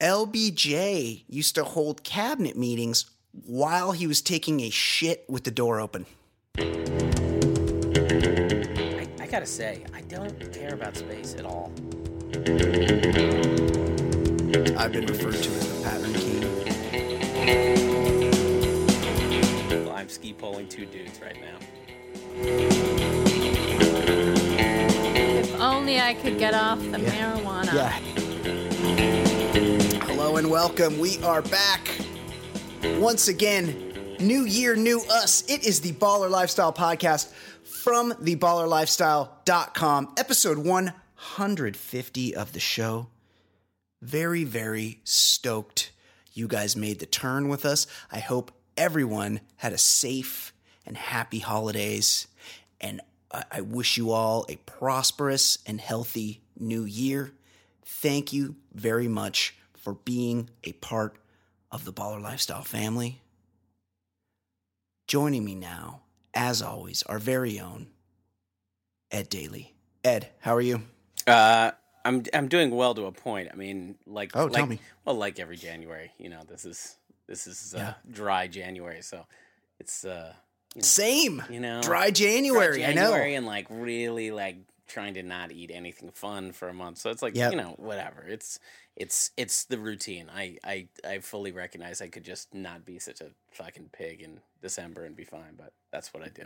LBJ used to hold cabinet meetings while he was taking a shit with the door open. I, I gotta say, I don't care about space at all. I've been referred to as the pattern king. Well, I'm ski pulling two dudes right now. If only I could get off the Yeah. marijuana. Yeah. Hello and welcome. We are back once again. New year, new us. It is the Baller Lifestyle Podcast from theballerlifestyle.com, episode 150 of the show. Very, very stoked you guys made the turn with us. I hope everyone had a safe and happy holidays. And I wish you all a prosperous and healthy new year. Thank you very much for being a part of the Baller Lifestyle family. Joining me now, as always, our very own Ed Daly. Ed, how are you? Uh, I'm I'm doing well to a point. I mean, like Oh, like, tell me. Well, like every January, you know, this is this is uh, Yeah. dry January, so it's uh, you know, Same. you know, Dry January, dry I know. January and like really like trying to not eat anything fun for a month. So it's like Yep. you know whatever. It's it's it's the routine. I I I fully recognize I could just not be such a fucking pig in December and be fine, but that's what I do.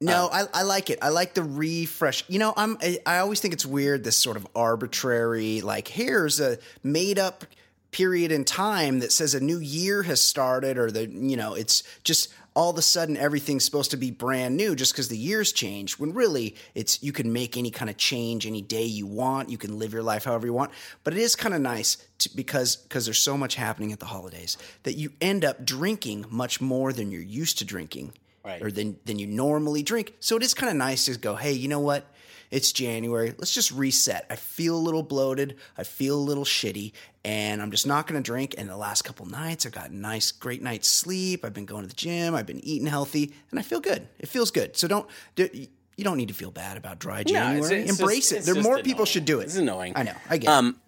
No, Um, I, I like it. I like the refresh. You know, I'm I, I always think it's weird this sort of arbitrary like here's a made up period in time that says a new year has started or the you know it's just all of a sudden everything's supposed to be brand new just because the years change when really it's you can make any kind of change any day you want you can live your life however you want but it is kind of nice to, because because there's so much happening at the holidays that you end up drinking much more than you're used to drinking Right. or than than you normally drink. So it is kind of nice to go, hey, you know what? It's January. Let's just reset. I feel a little bloated. I feel a little shitty, and I'm just not going to drink. And the last couple nights, I've got a nice, great night's sleep. I've been going to the gym. I've been eating healthy, and I feel good. It feels good. So don't. You don't need to feel bad about dry January. it's- it's Embrace just- it. There more people should do it. It's annoying. I know. I get it. Um,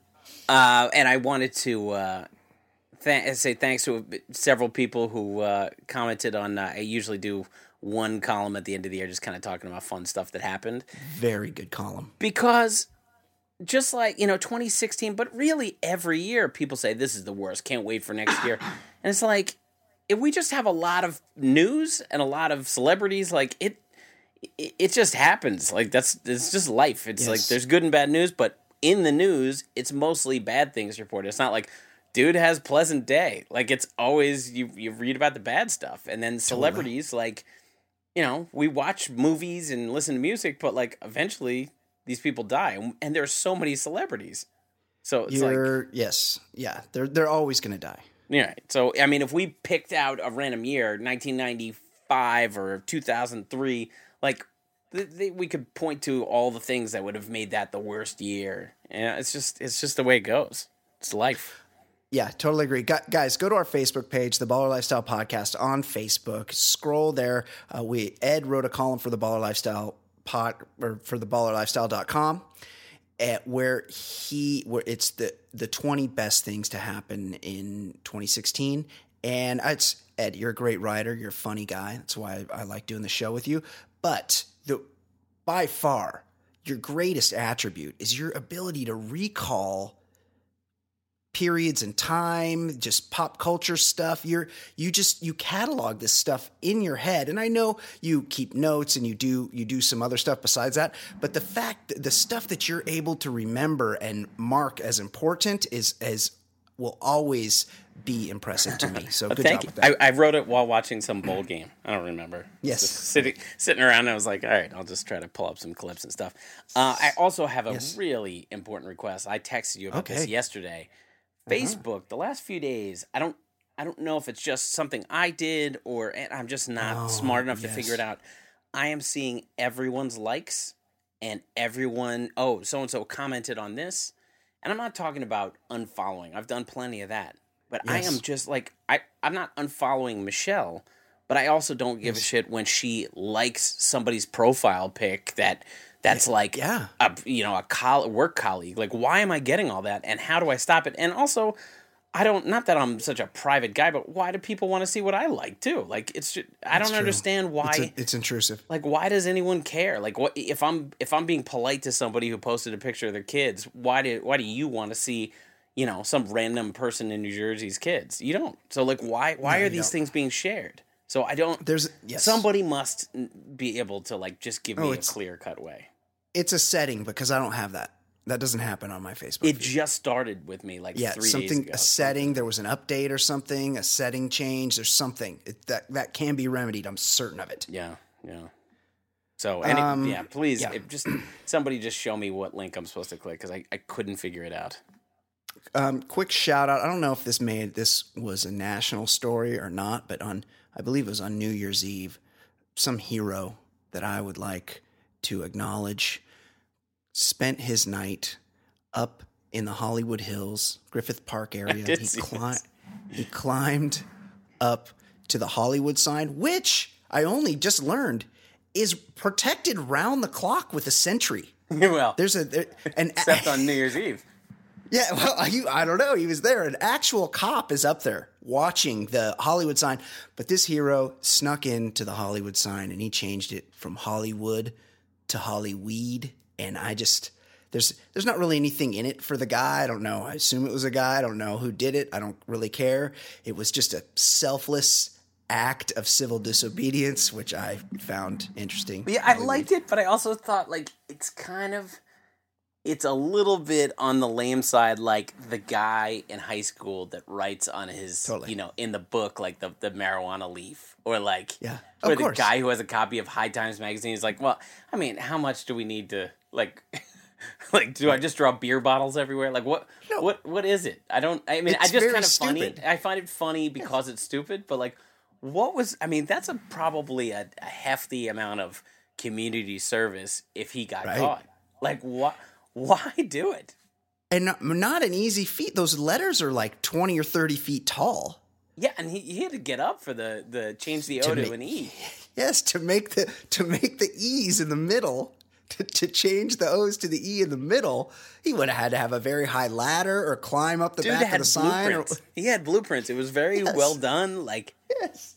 uh, and I wanted to uh, th- say thanks to several people who uh, commented on. Uh, I usually do one column at the end of the year, just kind of talking about fun stuff that happened Very good column. because. Just like you know, 2016, but really every year people say this is the worst. Can't wait for next year, and it's like if we just have a lot of news and a lot of celebrities, like it, it, it just happens. Like that's it's just life. It's like there's good and bad news, but in the news, it's mostly bad things reported. It's not like dude has pleasant day. Like it's always you you read about the bad stuff, and then celebrities like you know we watch movies and listen to music, but like eventually these people die, and, there's so many celebrities. So it's like You're yes, yeah. They're they're always going to die. yeah. So I mean, if we picked out a random year, 1995 or 2003, like th- th- we could point to all the things that would have made that the worst year. And it's just it's just the way it goes. It's life. Yeah, totally agree. Gu- guys, go to our Facebook page, the Baller Lifestyle Podcast on Facebook. Scroll there. Uh, we Ed wrote a column for the Baller Lifestyle pod or for the ballerlifestyle.com at where he where it's the the 20 best things to happen in 2016 and it's Ed you're a great writer you're a funny guy that's why I, I like doing the show with you but the by far your greatest attribute is your ability to recall periods in time, just pop culture stuff. You're you just you catalog this stuff in your head. And I know you keep notes and you do you do some other stuff besides that, but the fact the stuff that you're able to remember and mark as important is as will always be impressive to me. So good Thank job with that. I, I wrote it while watching some bowl game. I don't remember. Yes. Sitting sitting around. I was like, all right, I'll just try to pull up some clips and stuff. Uh, I also have a Yes. really important request. I texted you about this Okay. Uh-huh. Facebook, the last few days, I don't I don't know if it's just something I did or and I'm just not Oh, smart enough to figure it out. I am seeing everyone's likes and everyone oh, so and so commented on this. And I'm not talking about unfollowing. I've done plenty of that. But I am just like I I'm not unfollowing Michelle, but I also don't give a shit when she likes somebody's profile pic that that's like yeah. a you know a coll- work colleague. Like why am I getting all that and how do I stop it? And also I don't. Not that I'm such a private guy, but why do people want to see what I like too? Like it's. Just, I don't true. understand why. It's, a- it's intrusive. like why does anyone care like what if i'm if i'm being polite to somebody who posted a picture of their kids why do why do you want to see you know some random person in new jersey's kids you don't so like why why No, are these don't. things being shared so i don't There's yes. somebody must be able to like just give oh, me a clear cut way It's a setting because I don't have that. That doesn't happen on my Facebook. it feed. just started with me like yeah, three something a setting. There was an update or something, a setting change. There's something it, that that can be remedied. I'm certain of it. yeah yeah so and Um, yeah please yeah. If just somebody just show me what link i'm supposed to click because I, I couldn't figure it out Um, quick shout out. I don't know if this made this was a national story or not, but on I believe it was on New Year's Eve, some hero that I would like to acknowledge spent his night up in the Hollywood Hills, Griffith Park area. he, cli- he climbed up to the Hollywood sign, which I only just learned is protected round the clock with a sentry. well There's a there, an except on new year's eve yeah, well, I, I don't know. He was there. An actual cop is up there watching the Hollywood sign, but this hero snuck into the Hollywood sign and he changed it from Hollywood to Hollyweed. And I just there's there's not really anything in it for the guy. I don't know. I assume it was a guy. I don't know who did it. I don't really care. It was just a selfless act of civil disobedience, which I found interesting. Yeah, I liked it, but I also thought like it's kind of it's a little bit on the lame side, like the guy in high school that writes on his Totally. you know, in the book like the, the marijuana leaf. Or like Yeah, or of the course. guy who has a copy of High Times magazine is like, Well, I mean, how much do we need to like like do I just draw beer bottles everywhere? Like what No. what what is it? I don't I mean I just kind of funny. I find it funny because it's stupid, but like what was I mean, that's a probably a, a hefty amount of community service if he got Right. caught. Like what why do it? And not, not an easy feat. Those letters are like 20 or 30 feet tall. Yeah, and he, he had to get up for the the change the O to make- an E. Yes, to make the to make the E's in the middle, to, to change the O's to the E in the middle, he would have had to have a very high ladder or climb up the Dude back of the sign. Or. He had blueprints. It was very well done. Like yes.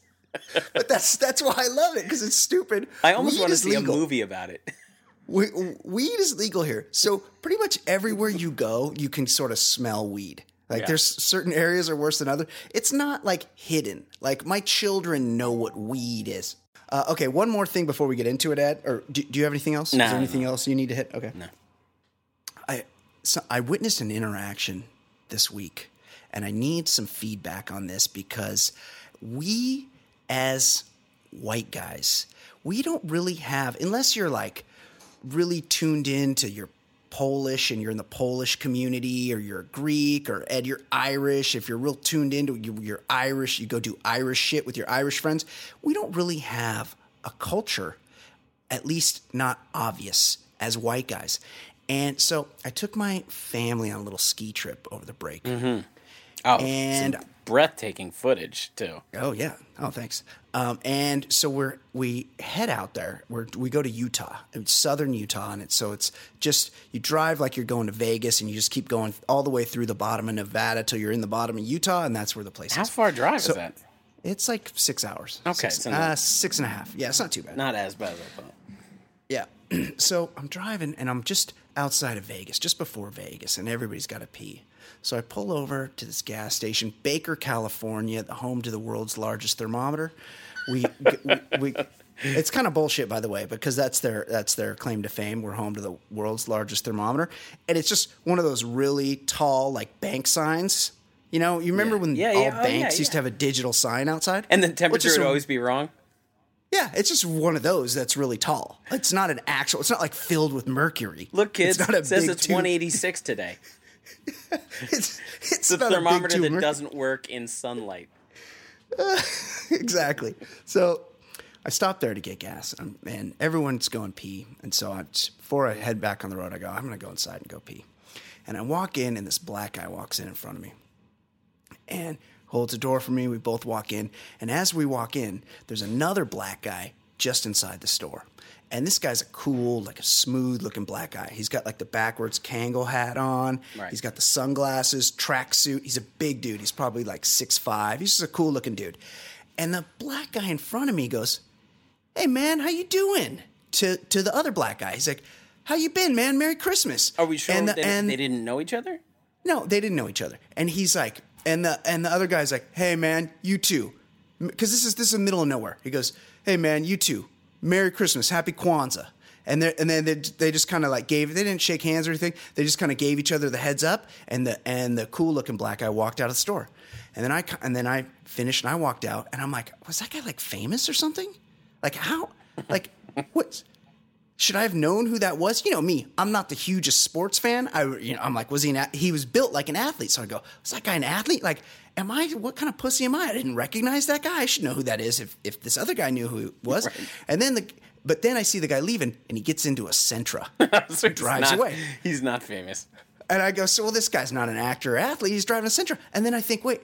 but that's that's why I love it because it's stupid. I almost Weed want to see legal. a movie about it. We, weed is legal here, so pretty much everywhere you go, you can sort of smell weed. Like Yeah. there's certain areas are worse than other. It's not like hidden. Like my children know what weed is. Uh, okay, one more thing before we get into it, Ed. Or do, do you have anything else? No, is there no, anything else you need to hit? Okay. No. I so I witnessed an interaction this week, and I need some feedback on this because we, as white guys, we don't really have unless you're like really tuned in to your Polish and you're in the Polish community, or you're Greek, or Ed, you're Irish. If you're real tuned into you, you're Irish, you go do Irish shit with your Irish friends. We don't really have a culture at least not obvious as white guys. And so I took my family on a little ski trip over the break. Mm-hmm. Oh, And- breathtaking footage too. Oh yeah. Oh thanks. Um, and so we're we head out there. We're, we go to Utah, it's southern Utah, and it's so it's just you drive like you're going to Vegas, and you just keep going all the way through the bottom of Nevada till you're in the bottom of Utah, and that's where the place How is. How far drive So- is that? It's like six hours. Okay, six, so uh, six and a half. Yeah, it's not too bad. Not as bad as I thought. Yeah. so I'm driving and I'm just outside of Vegas, just before Vegas, and everybody's got to pee. So I pull over to this gas station, Baker, California, the home to the world's largest thermometer. We, we, we it's kind of bullshit, by the way, because that's their that's their claim to fame. We're home to the world's largest thermometer, and it's just one of those really tall, like bank signs. You know, you remember Yeah. when Yeah, all yeah. Oh, banks yeah, used to have a digital sign outside, And the temperature would a- always be wrong. yeah, it's just one of those that's really tall. It's not an actual. It's not like filled with mercury. Look, kids, it's not a it says it's tube. 186 today. It's, it's The not a big thermometer that doesn't work in sunlight. exactly. So I stopped there to get gas, and, and everyone's going pee. And so I, before I head back on the road, I go, I'm going to go inside and go pee. And I walk in, and this black guy walks in in front of me and holds a door for me. We both walk in. And as we walk in, there's another black guy just inside the store. And this guy's a cool, like a smooth looking black guy. He's got like the backwards Kangol hat on. Right. He's got the sunglasses, tracksuit. He's a big dude. He's probably like six five. He's just a cool looking dude. And the black guy in front of me goes, "Hey man, how you doing?" To to the other black guy. He's like, "How you been, man? Merry Christmas." Are we sure And the- they, and- they didn't know each other? no, they didn't know each other. And he's like, and the and the other guy's like, hey man, you too, because this is this is the middle of nowhere. He goes, hey man, you too, Merry Christmas, Happy Kwanzaa. And and then they, they just kind of like gave they didn't shake hands or anything. They just kind of gave each other the heads up. And the and the cool looking black guy walked out of the store. And then I and then I finished and I walked out and I'm like, was that guy like famous or something? Like how? Like what? Should I have known who that was? You know me, I'm not the hugest sports fan. I, you know, I'm like, was he an? He was built like an athlete, so I go, was that guy an athlete? Like, am I? What kind of pussy am I? I didn't recognize that guy. I should know who that is if if this other guy knew who he was. And then the, but then I see the guy leaving, and he gets into a Sentra, So drives not- away. He's not famous. and I go, so well, this guy's not an actor or athlete. He's driving a Sentra. And then I think, wait,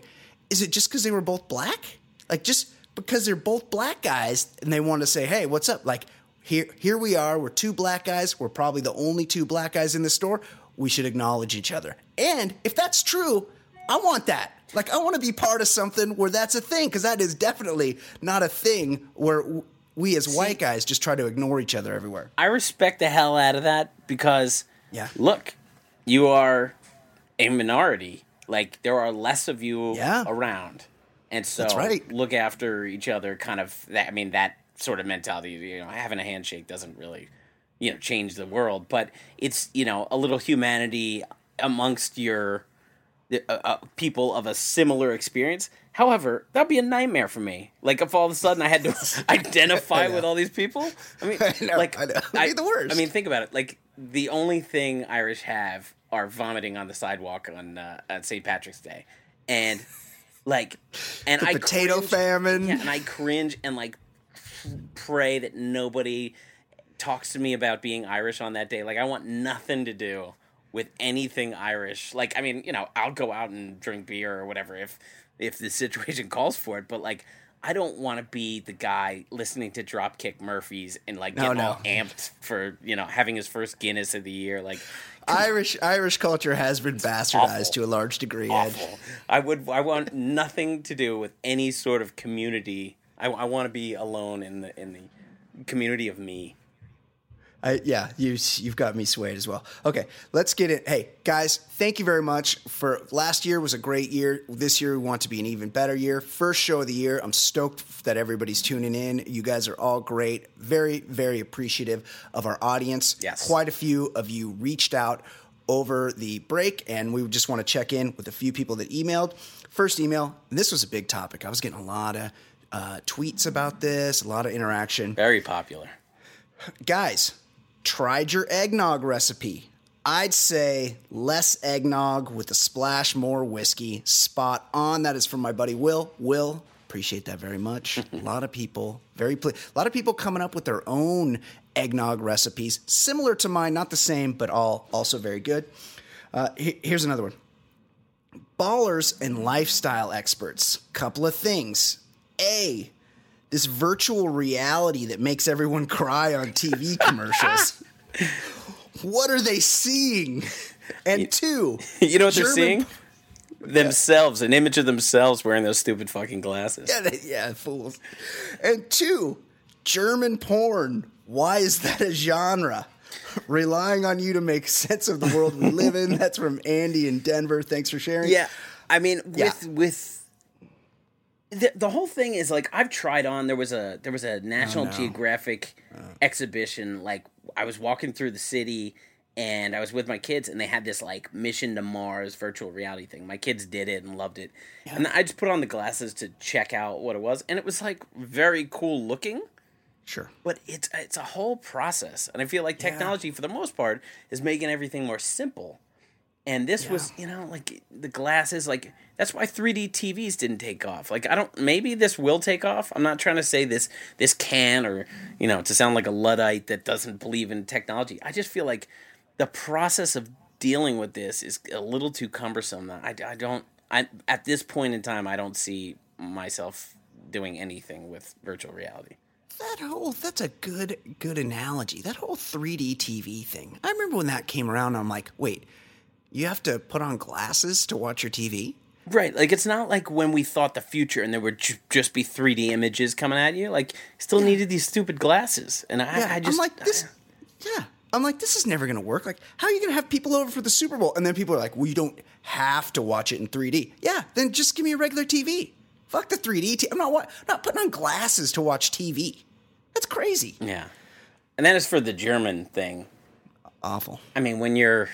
is it just because they were both black? Like just because they're both black guys and they want to say, hey, what's up? Like here, here we are. We're two black guys. We're probably the only two black guys in the store. We should acknowledge each other. And if that's true, I want that. Like I want to be part of something where that's a thing because that is definitely not a thing where w- we as white guys just try to ignore each other everywhere. I respect the hell out of that because, Yeah. look, you are a minority. Like there are less of you Yeah. around, and so right. look after each other. Kind of that. I mean, that sort of mentality. You know, having a handshake doesn't really, you know, change the world, but it's you know a little humanity amongst your uh, uh, people of a similar experience. However, that'd be a nightmare for me. Like if all of a sudden I had to identify with all these people. I mean, know, like I know. The worst. I mean, think about it. Like the only thing Irish have are vomiting on the sidewalk on uh, on St. Patrick's Day, and like, and The I potato cringe- famine. Yeah, and I cringe and like pray that nobody talks to me about being Irish on that day. Like I want nothing to do with anything Irish. Like I mean, you know, I'll go out and drink beer or whatever if if the situation calls for it, but like I don't want to be the guy listening to Dropkick Murphys and like No, getting no. all amped for, you know, having his first Guinness of the year. Like Irish Irish culture has been bastardized Awful. to a large degree. Ed. I would I want nothing to do with any sort of community. I, I want to be alone in the in the community of me. I, yeah, you you've got me swayed as well. Okay, let's get it. Hey guys, thank you very much for last year was a great year. This year we want to be an even better year. First show of the year. I'm stoked that everybody's tuning in. You guys are all great. Very very appreciative of our audience. Yes. quite a few of you reached out over the break, and we just want to check in with a few people that emailed. First email, this was a big topic. I was getting a lot of uh, tweets about this, a lot of interaction Very popular. guys, tried your eggnog recipe. I'd say less eggnog with a splash more whiskey. Spot on. That is from my buddy Will. Will, appreciate that very much. a lot of people, very ple- a lot of people coming up with their own eggnog recipes, similar to mine, not the same, but all also very good. Uh, he- here's another one. Ballers and lifestyle experts. Couple of things. A, this virtual reality that makes everyone cry on TV commercials. what are they seeing? And two, You know what they're German- seeing? Themselves, an image of themselves wearing those stupid fucking glasses. Yeah, they- yeah, fools. And two, German porn. Why is that a genre? Relying on you to make sense of the world we live in. That's from Andy in Denver. Thanks for sharing. Yeah, I mean, with Yeah. with the the whole thing is like I've tried on. There was a there was a National no. Geographic uh. exhibition. Like I was walking through the city. And I was with my kids, and they had this like mission to Mars virtual reality thing. My kids did it and loved it, and I just put on the glasses to check out what it was, and it was like very cool looking Sure. but it's it's a whole process and i feel like technology for the most part is making everything more simple and this was you know like the glasses like that's why 3d tvs didn't take off like i don't maybe this will take off i'm not trying to say this this can or you know to sound like a luddite that doesn't believe in technology i just feel like the process of dealing with this is a little too cumbersome i, I don't I, at this point in time i don't see myself doing anything with virtual reality that whole that's a good good analogy. That whole 3D TV thing. I remember when that came around. I'm like, wait, you have to put on glasses to watch your TV. Right, like it's not like when we thought the future and there would ju- just be 3D images coming at you. Like, still needed these stupid glasses, and I, Yeah, I just I'm like this. Yeah, I'm like this is never gonna work. Like, how are you gonna have people over for the Super Bowl and then people are like, well, you don't have to watch it in 3D. Yeah, then just give me a regular TV. Fuck the 3D. T- I'm not wa- not putting on glasses to watch TV. That's crazy. Yeah, and then as for the German thing, Awful. I mean, when you're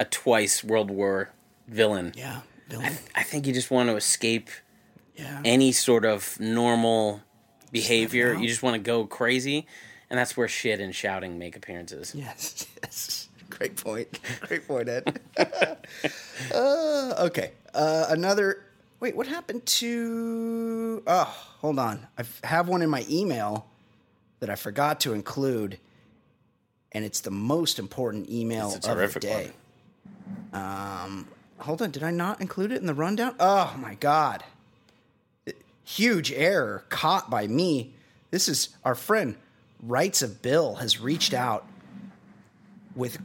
a twice World War villain, Yeah. Villain. I think you just want to escape Yeah. any sort of normal behavior. out. You just want to go crazy, and that's where shit and shouting make appearances. Yes, yes. Great point. Great point, Ed. uh, okay. Uh, another. Wait, what happened to. Oh, hold on. I have one in my email that I forgot to include, and it's the most important email It's a of the terrific day. Um, hold on. Did I not include it in the rundown? Oh, my God. Huge error caught by me. This is our friend Rights of Bill has reached out with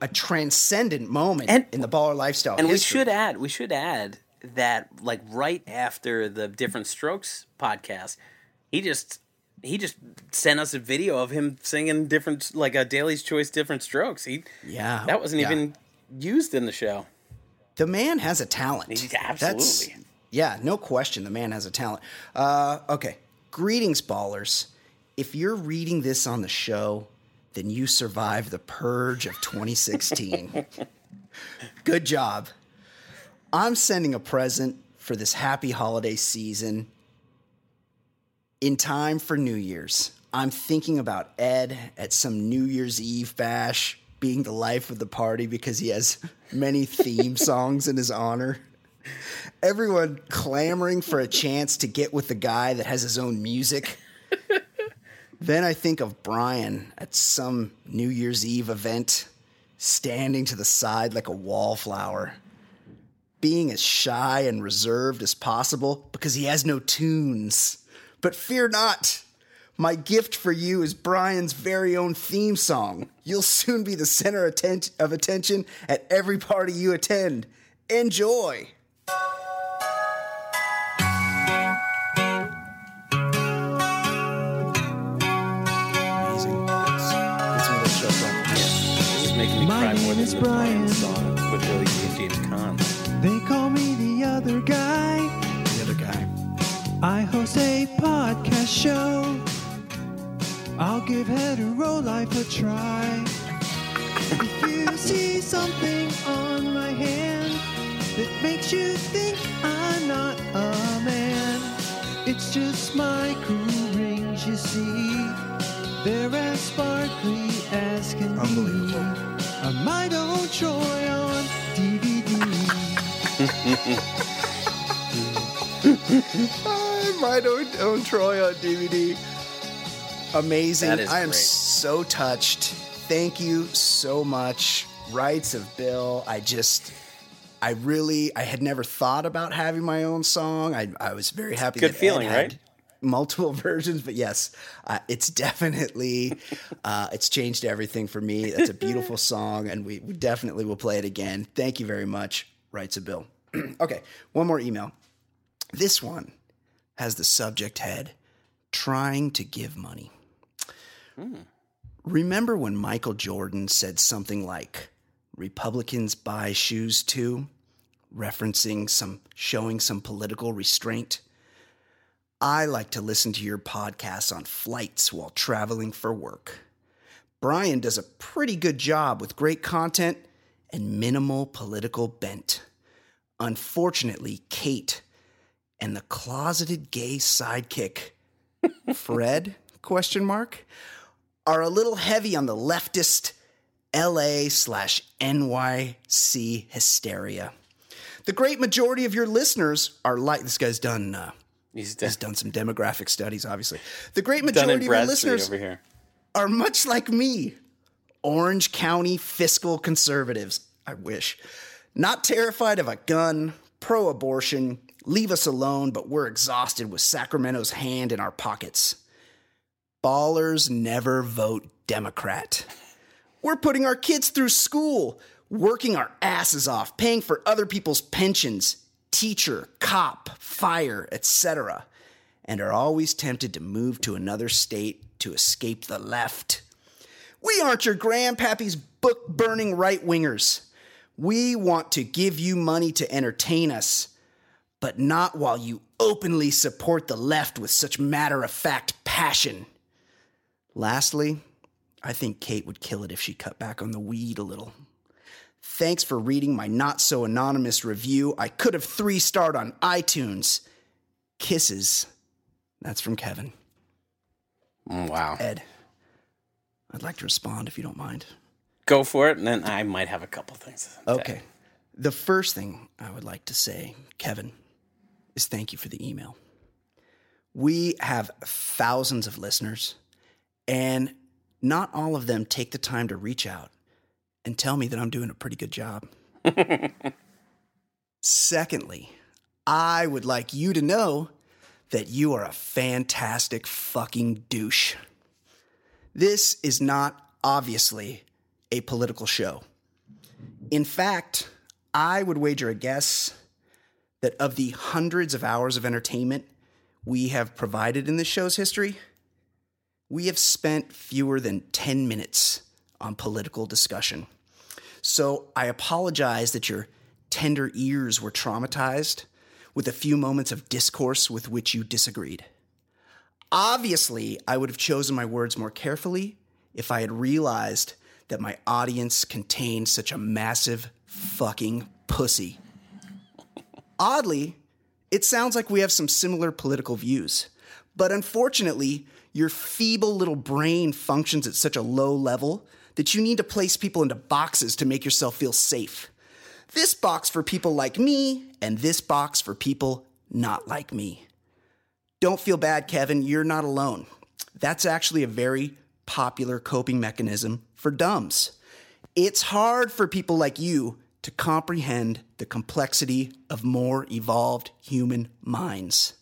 a transcendent moment And- in the baller lifestyle. And we should add, we should add that like right after the Different Strokes podcast, he just he just sent us a video of him singing different like a Daly's Choice Different Strokes. He Yeah, that wasn't yeah. even used in the show. The man has a talent. He- That's- absolutely. yeah, no question. The man has a talent. Uh, okay. Greetings, ballers. If you're reading this on the show, then you survived the purge of 2016. Good job. I'm sending a present for this happy holiday season in time for New Year's. I'm thinking about Ed at some New Year's Eve bash being the life of the party because he has many theme songs in his honor. Everyone clamoring for a chance to get with the guy that has his own music. then I think of Brian at some New Year's Eve event, standing to the side like a wallflower, being as shy and reserved as possible because he has no tunes. But fear not. My gift for you is Brian's very own theme song. You'll soon be the center atten- of attention at every party you attend. Enjoy. Amazing. Gets, gets me the choked up. This is making me My cry more name than is the Brian Brian. song with Billy Dee and James Caan. They call me the other guy. The other guy. I host a podcast show. I'll give hetero life a try. if you see something on my hand that makes you think I'm not a man, it's just my cool rings, you see. They're as sparkly as can be. Unbelievable. I might own Troy on DVD. I might own, own Troy on DVD. Amazing. I am great. so touched. Thank you so much. Rights of Bill. I just, I really, I had never thought about having my own song. I, I was very happy. Good feeling, right? Multiple versions, but yes, uh, it's definitely, uh, it's changed everything for me. That's a beautiful song, and we, we definitely will play it again. Thank you very much. Rights of Bill. okay, one more email. This one has the subject head trying to give money. Remember when Michael Jordan said something like, Republicans buy shoes too, referencing some, showing some political restraint? I like to listen to your podcasts on flights while traveling for work. Brian does a pretty good job with great content and minimal political bent. Unfortunately, Kate and the closeted gay sidekick, Fred, question mark, are a little heavy on the leftist LA slash NYC hysteria. The great majority of your listeners are like this guy's done. Uh, He's done, he's done some demographic studies, obviously. The great majority of your listeners over here. are much like me Orange County fiscal conservatives. I wish. Not terrified of a gun, pro abortion, leave us alone, but we're exhausted with Sacramento's hand in our pockets. Ballers never vote Democrat. We're putting our kids through school, working our asses off, paying for other people's pensions, teacher, cop, fire, etc., and are always tempted to move to another state to escape the left. We aren't your grandpappy's book burning right wingers. We want to give you money to entertain us, but not while you openly support the left with such matter of fact passion. Lastly, I think Kate would kill it if she cut back on the weed a little. Thanks for reading my not so anonymous review. I could have three starred on iTunes. Kisses. That's from Kevin. Mm, Wow. Ed, I'd like to respond if you don't mind. Go for it, and then I might have a couple things. to say. Okay. The first thing I would like to say, Kevin, is thank you for the email. We have thousands of listeners, and not all of them take the time to reach out and tell me that I'm doing a pretty good job. Secondly, I would like you to know that you are a fantastic fucking douche. This is not obviously a political show. In fact, I would wager a guess that of the hundreds of hours of entertainment we have provided in this show's history, we have spent fewer than 10 minutes on political discussion. So I apologize that your tender ears were traumatized with a few moments of discourse with which you disagreed. Obviously, I would have chosen my words more carefully if I had realized that my audience contained such a massive fucking pussy. Oddly, it sounds like we have some similar political views, but unfortunately, your feeble little brain functions at such a low level that you need to place people into boxes to make yourself feel safe. This box for people like me, and this box for people not like me. Don't feel bad, Kevin. You're not alone. That's actually a very popular coping mechanism for dumbs. It's hard for people like you to comprehend the complexity of more evolved human minds.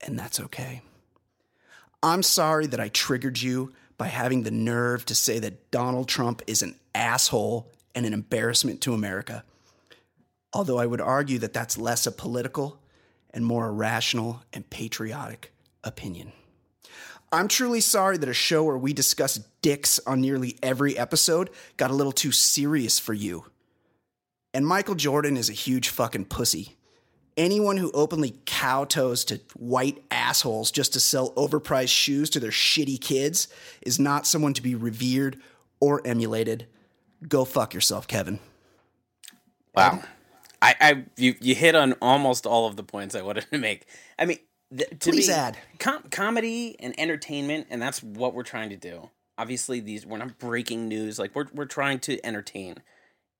And that's okay. I'm sorry that I triggered you by having the nerve to say that Donald Trump is an asshole and an embarrassment to America. Although I would argue that that's less a political and more a rational and patriotic opinion. I'm truly sorry that a show where we discuss dicks on nearly every episode got a little too serious for you. And Michael Jordan is a huge fucking pussy. Anyone who openly kowtows to white assholes just to sell overpriced shoes to their shitty kids is not someone to be revered or emulated. Go fuck yourself, Kevin. Wow. I, I you, you hit on almost all of the points I wanted to make. I mean, th- to Please me, add. Com- comedy and entertainment, and that's what we're trying to do. Obviously, these we're not breaking news. Like we're we're trying to entertain,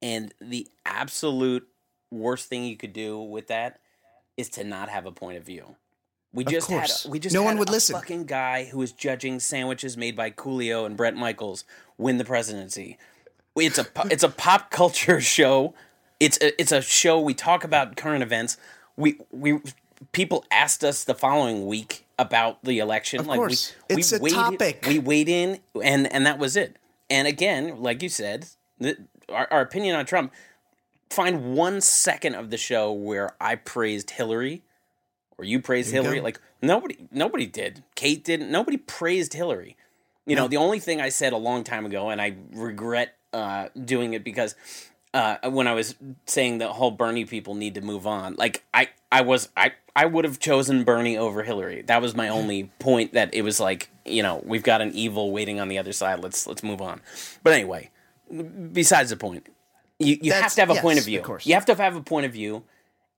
and the absolute worst thing you could do with that is to not have a point of view. We Of just course. had we just No had one would a listen. fucking guy who was judging sandwiches made by Coolio and Bret Michaels win the presidency. It's a it's a pop culture show. It's a, it's a show we talk about current events. We we people asked us the following week about the election. Of like course. we, It's we a weighed topic. we weighed in, and and that was it. And again, like you said, the, our, our opinion on Trump. Find one second of the show where I praised Hillary, or you praised you Hillary. go. Like nobody, nobody did. Kate didn't. Nobody praised Hillary. You know, the only thing I said a long time ago, and I regret uh, doing it because uh, when I was saying that whole Bernie people need to move on, like I, I was, I, I would have chosen Bernie over Hillary. That was my only point. That it was like, you know, we've got an evil waiting on the other side. Let's let's move on. But anyway, besides the point, you you have to have a yes, point of view. of course. You have to have a point of view,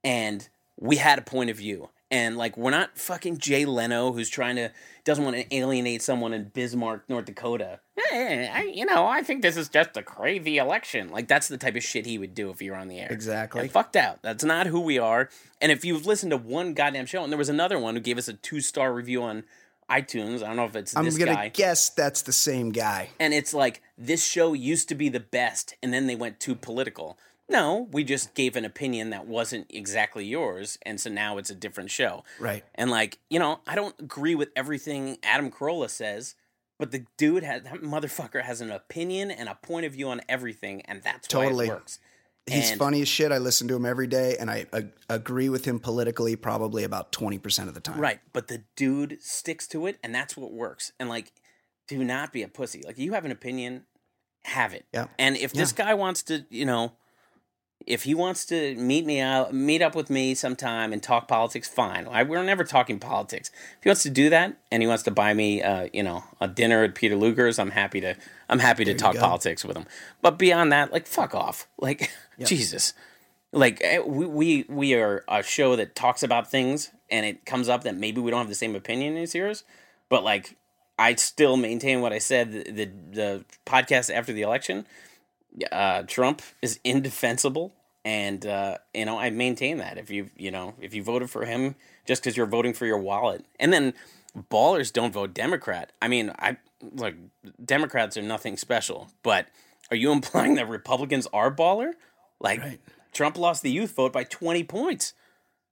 and we had a point of view. And like we're not fucking Jay Leno who's trying to doesn't want to alienate someone in Bismarck, North Dakota. Eh, I, you know, I think this is just a crazy election. Like that's the type of shit he would do if he were on the air. Exactly. And fucked out. That's not who we are. And if you've listened to one goddamn show, and there was another one who gave us a two star review on iTunes. I don't know if it's I'm this gonna guy. guess that's the same guy. and it's like this show used to be the best and then they went too political no we just gave an opinion that wasn't exactly yours and so now it's a different show Right. and like you know i don't agree with everything adam carolla says but the dude has that motherfucker has an opinion and a point of view on everything, and that's Totally. why it works. He's And- funny as shit. I listen to him every day, and I ag- agree with him politically probably about twenty percent of the time. Right, but the dude sticks to it, and that's what works. And like, do not be a pussy. Like, you have an opinion, have it. Yeah. And if this guy wants to, you know, if he wants to meet me out, meet up with me sometime and talk politics, fine. I, we're never talking politics. If he wants to do that and he wants to buy me, uh, you know, a dinner at Peter Luger's, I'm happy to. I'm happy to talk politics with him. But beyond that, like, fuck off. Like, Jesus. Like eh, we, we we are a show that talks about things and it comes up that maybe we don't have the same opinion as yours but like i still maintain what i said the the, the podcast after the election. Uh trump is indefensible and uh you know i maintain that. If you you know if you voted for him just because you're voting for your wallet. And then ballers don't vote democrat. I mean i look democrats are nothing special but are you implying that republicans are baller like Right. Trump lost the youth vote by 20 points.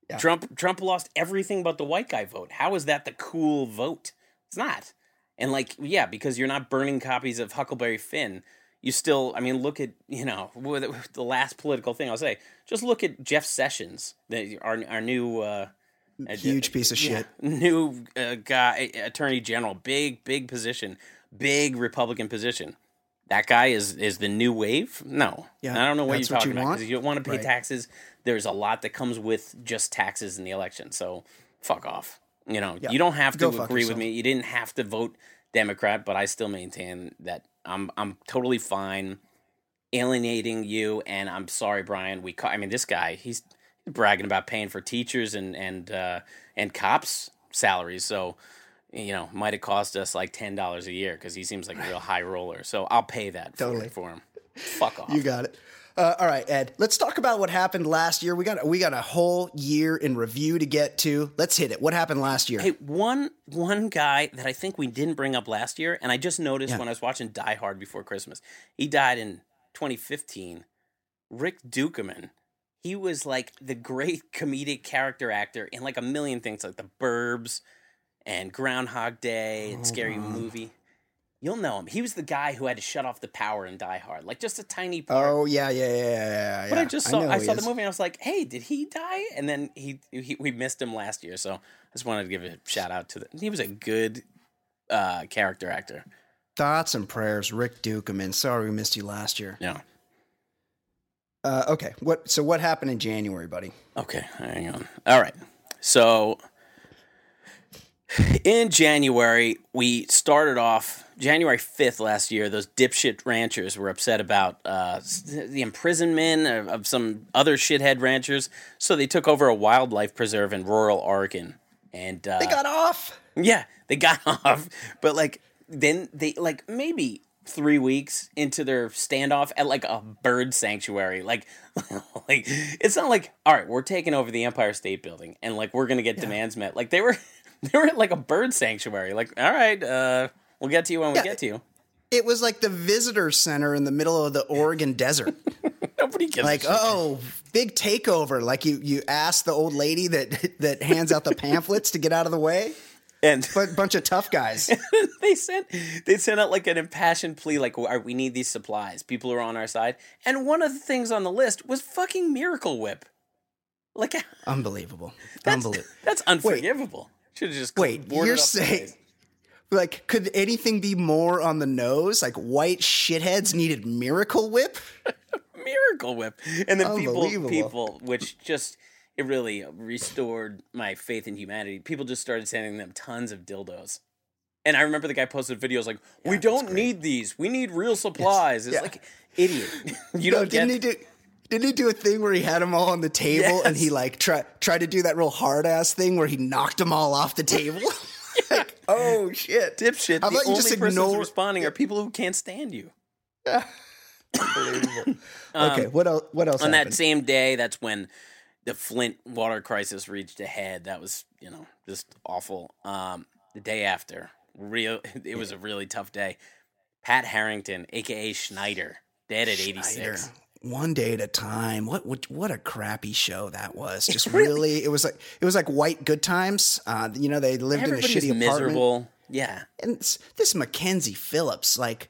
Yeah. Trump Trump lost everything but the white guy vote. How is that the cool vote? It's not. And like, yeah, because you're not burning copies of Huckleberry Finn, you still. I mean, look at you know the last political thing I'll say. Just look at Jeff Sessions, the, our our new uh, uh, Huge piece of yeah, shit. new uh, guy, attorney general, big big position, big Republican position. That guy is is the new wave. No, Yeah, I don't know what you're what talking you about because you don't want to pay Right. taxes. There's a lot that comes with just taxes in the election. So fuck off. You know, Yeah, you don't have to go agree with me. You didn't have to vote Democrat, but I still maintain that I'm I'm totally fine alienating you. And I'm sorry, Brian. We ca- I mean, this guy he's bragging about paying for teachers and and uh, and cops salaries. So you know, might have cost us like ten dollars a year because he seems like a real high roller. So I'll pay that for, Totally. for him. Fuck off. You got it. Uh, all right, Ed. Let's talk about what happened last year. We got we got a whole year in review to get to. Let's hit it. What happened last year? Hey, one one guy that I think we didn't bring up last year, and I just noticed Yeah. when I was watching Die Hard before Christmas, he died in 2015. Rick Ducommun. He was like the great comedic character actor in like a million things, like The Burbs and Groundhog Day and Scary Movie. You'll know him. He was the guy who had to shut off the power in Die Hard, like just a tiny part. oh yeah, yeah, yeah, yeah. yeah. But I just saw I, he saw the is. movie and I was like, "Hey, did he die?" And then he, he we missed him last year, so I just wanted to give a shout out to the. He was a good uh, character actor. Thoughts and prayers, Rick Ducommun. Sorry we missed you last year. Yeah. Uh, okay, what? So what happened in January, buddy? Okay, hang on. All right. So in January, we started off January 5th last year. Those dipshit ranchers were upset about uh, the imprisonment of, of some other shithead ranchers. So they took over a wildlife preserve in rural Oregon. And uh, They got off. Yeah, they got off, but like then they like maybe three weeks into their standoff at like a bird sanctuary. Like, like it's not like all right, we're taking over the Empire State Building and like we're gonna get demands met. Like they were, they were at like a bird sanctuary. Like, all right, uh, we'll get to you when we get to you. It was like the visitor center in the middle of the Oregon desert. Nobody gives Like, a oh, big takeover. Like you you ask the old lady that that hands out the pamphlets to get out of the way. and But bunch of tough guys. they sent they sent out like an impassioned plea, like we need these supplies. People are on our side. And one of the things on the list was fucking Miracle Whip. Like Unbelievable. that's Unbelievable. that's unforgivable. Should have just Wait, you're saying like could anything be more on the nose? Like white shitheads needed Miracle Whip? Miracle Whip, and then people people which just it really restored my faith in humanity. People just started sending them tons of dildos. And I remember the guy posted videos like, "We don't need these. We need real supplies." It's Yeah. like, idiot. You No, don't get he do didn't he do a thing where he had them all on the table and he like try tried to do that real hard ass thing where he knocked them all off the table? like, oh shit. dipshit. How the you only just person ignore responding are people who can't stand you. Unbelievable. okay, what else what else Um, on that same day, that's when the Flint water crisis reached a head. That was, you know, just awful. Um, the day after, real, it was a really tough day. Pat Harrington, aka Schneider, dead at eighty six. One day at a time. What, what what a crappy show that was. Just really, it was like it was like white good times. Uh, you know, they lived Everybody's in a shitty apartment. miserable. Yeah. And it's- this Mackenzie Phillips, like,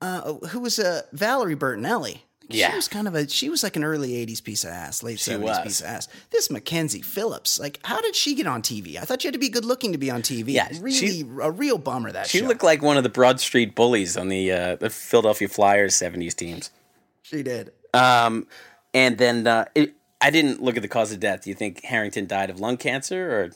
uh, who was uh, Valerie Bertinelli. Yeah. She was kind of a, she was like an early 80s piece of ass, late She 70s was. piece of ass. This Mackenzie Phillips, like, how did she get on TV? I thought you had to be good looking to be on TV. Yeah, Really, she- a real bummer that She show. looked like one of the Broad Street bullies on the uh, the Philadelphia Flyers 70s teams. She did. Um, and then uh, it, I didn't look at the cause of death. Do you think Harrington died of lung cancer or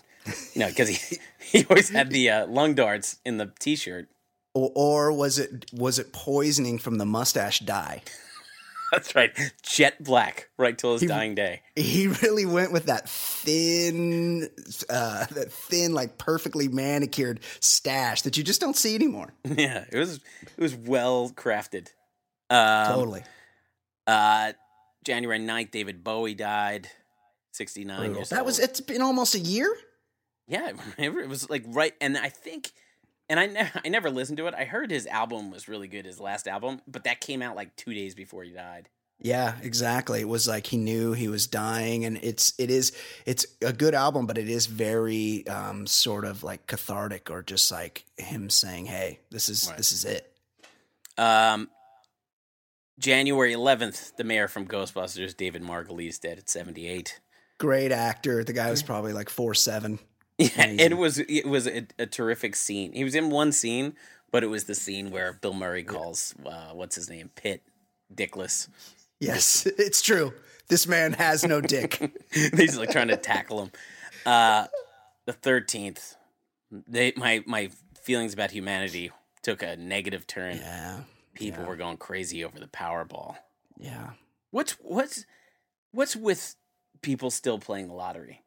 no? Because he he always had the uh, lung darts in the T-shirt. Or, or was it was it poisoning from the mustache dye? That's right, jet black right till his dying day. He really went with that thin, uh, that thin, like perfectly manicured stash that you just don't see anymore. Yeah, it was it was well crafted. Um, totally. Uh, January 9th, David Bowie died, sixty nine Brutal. years That old. was. It's been almost a year. Yeah, I remember it was like right, and I think, and I never, I never listened to it. I heard his album was really good, his last album, but that came out like two days before he died. Yeah, exactly. It was like he knew he was dying, and it's it is it's a good album, but it is very um, sort of like cathartic, or just like him saying, "Hey, this is Right. this is it." Um, January eleventh, the mayor from Ghostbusters, David Margulies, dead at seventy eight. Great actor. The guy was probably like four seven. Yeah, it was it was a, a terrific scene. He was in one scene, but it was the scene where Bill Murray calls uh, what's his name Pitt Dickless. Yes, it's true. This man has no dick. He's like trying to tackle him. Uh, the thirteenth, my my feelings about humanity took a negative turn. yeah, People were going crazy over the Powerball. yeah. What's what's what's with people still playing the lottery?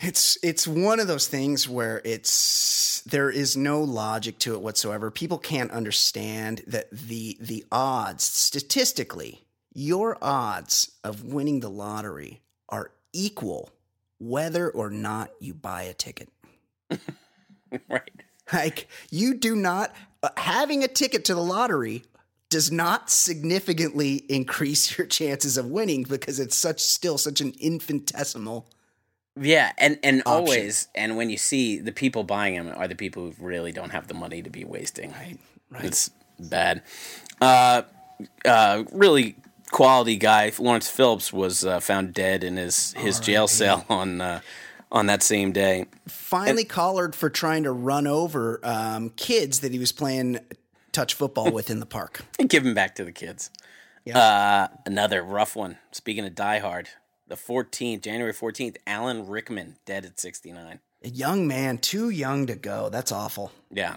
It's it's one of those things where it's there is no logic to it whatsoever. People can't understand that the the odds statistically, your odds of winning the lottery are equal whether or not you buy a ticket. right. Like you do not uh, having a ticket to the lottery does not significantly increase your chances of winning because it's such still such an infinitesimal Yeah, and and Option. always, and when you see the people buying them are the people who really don't have the money to be wasting. right right It's bad. Uh, uh, really quality guy. Lawrence Phillips was uh, found dead in his his jail cell on uh, on that same day. finally collared for trying to run over um, kids that he was playing touch football with in the park. Give him back to the kids. Yeah. Uh, another rough one. Speaking of Die Hard, the fourteenth, January fourteenth, Alan Rickman dead at sixty nine. A young man, too young to go. That's awful. Yeah.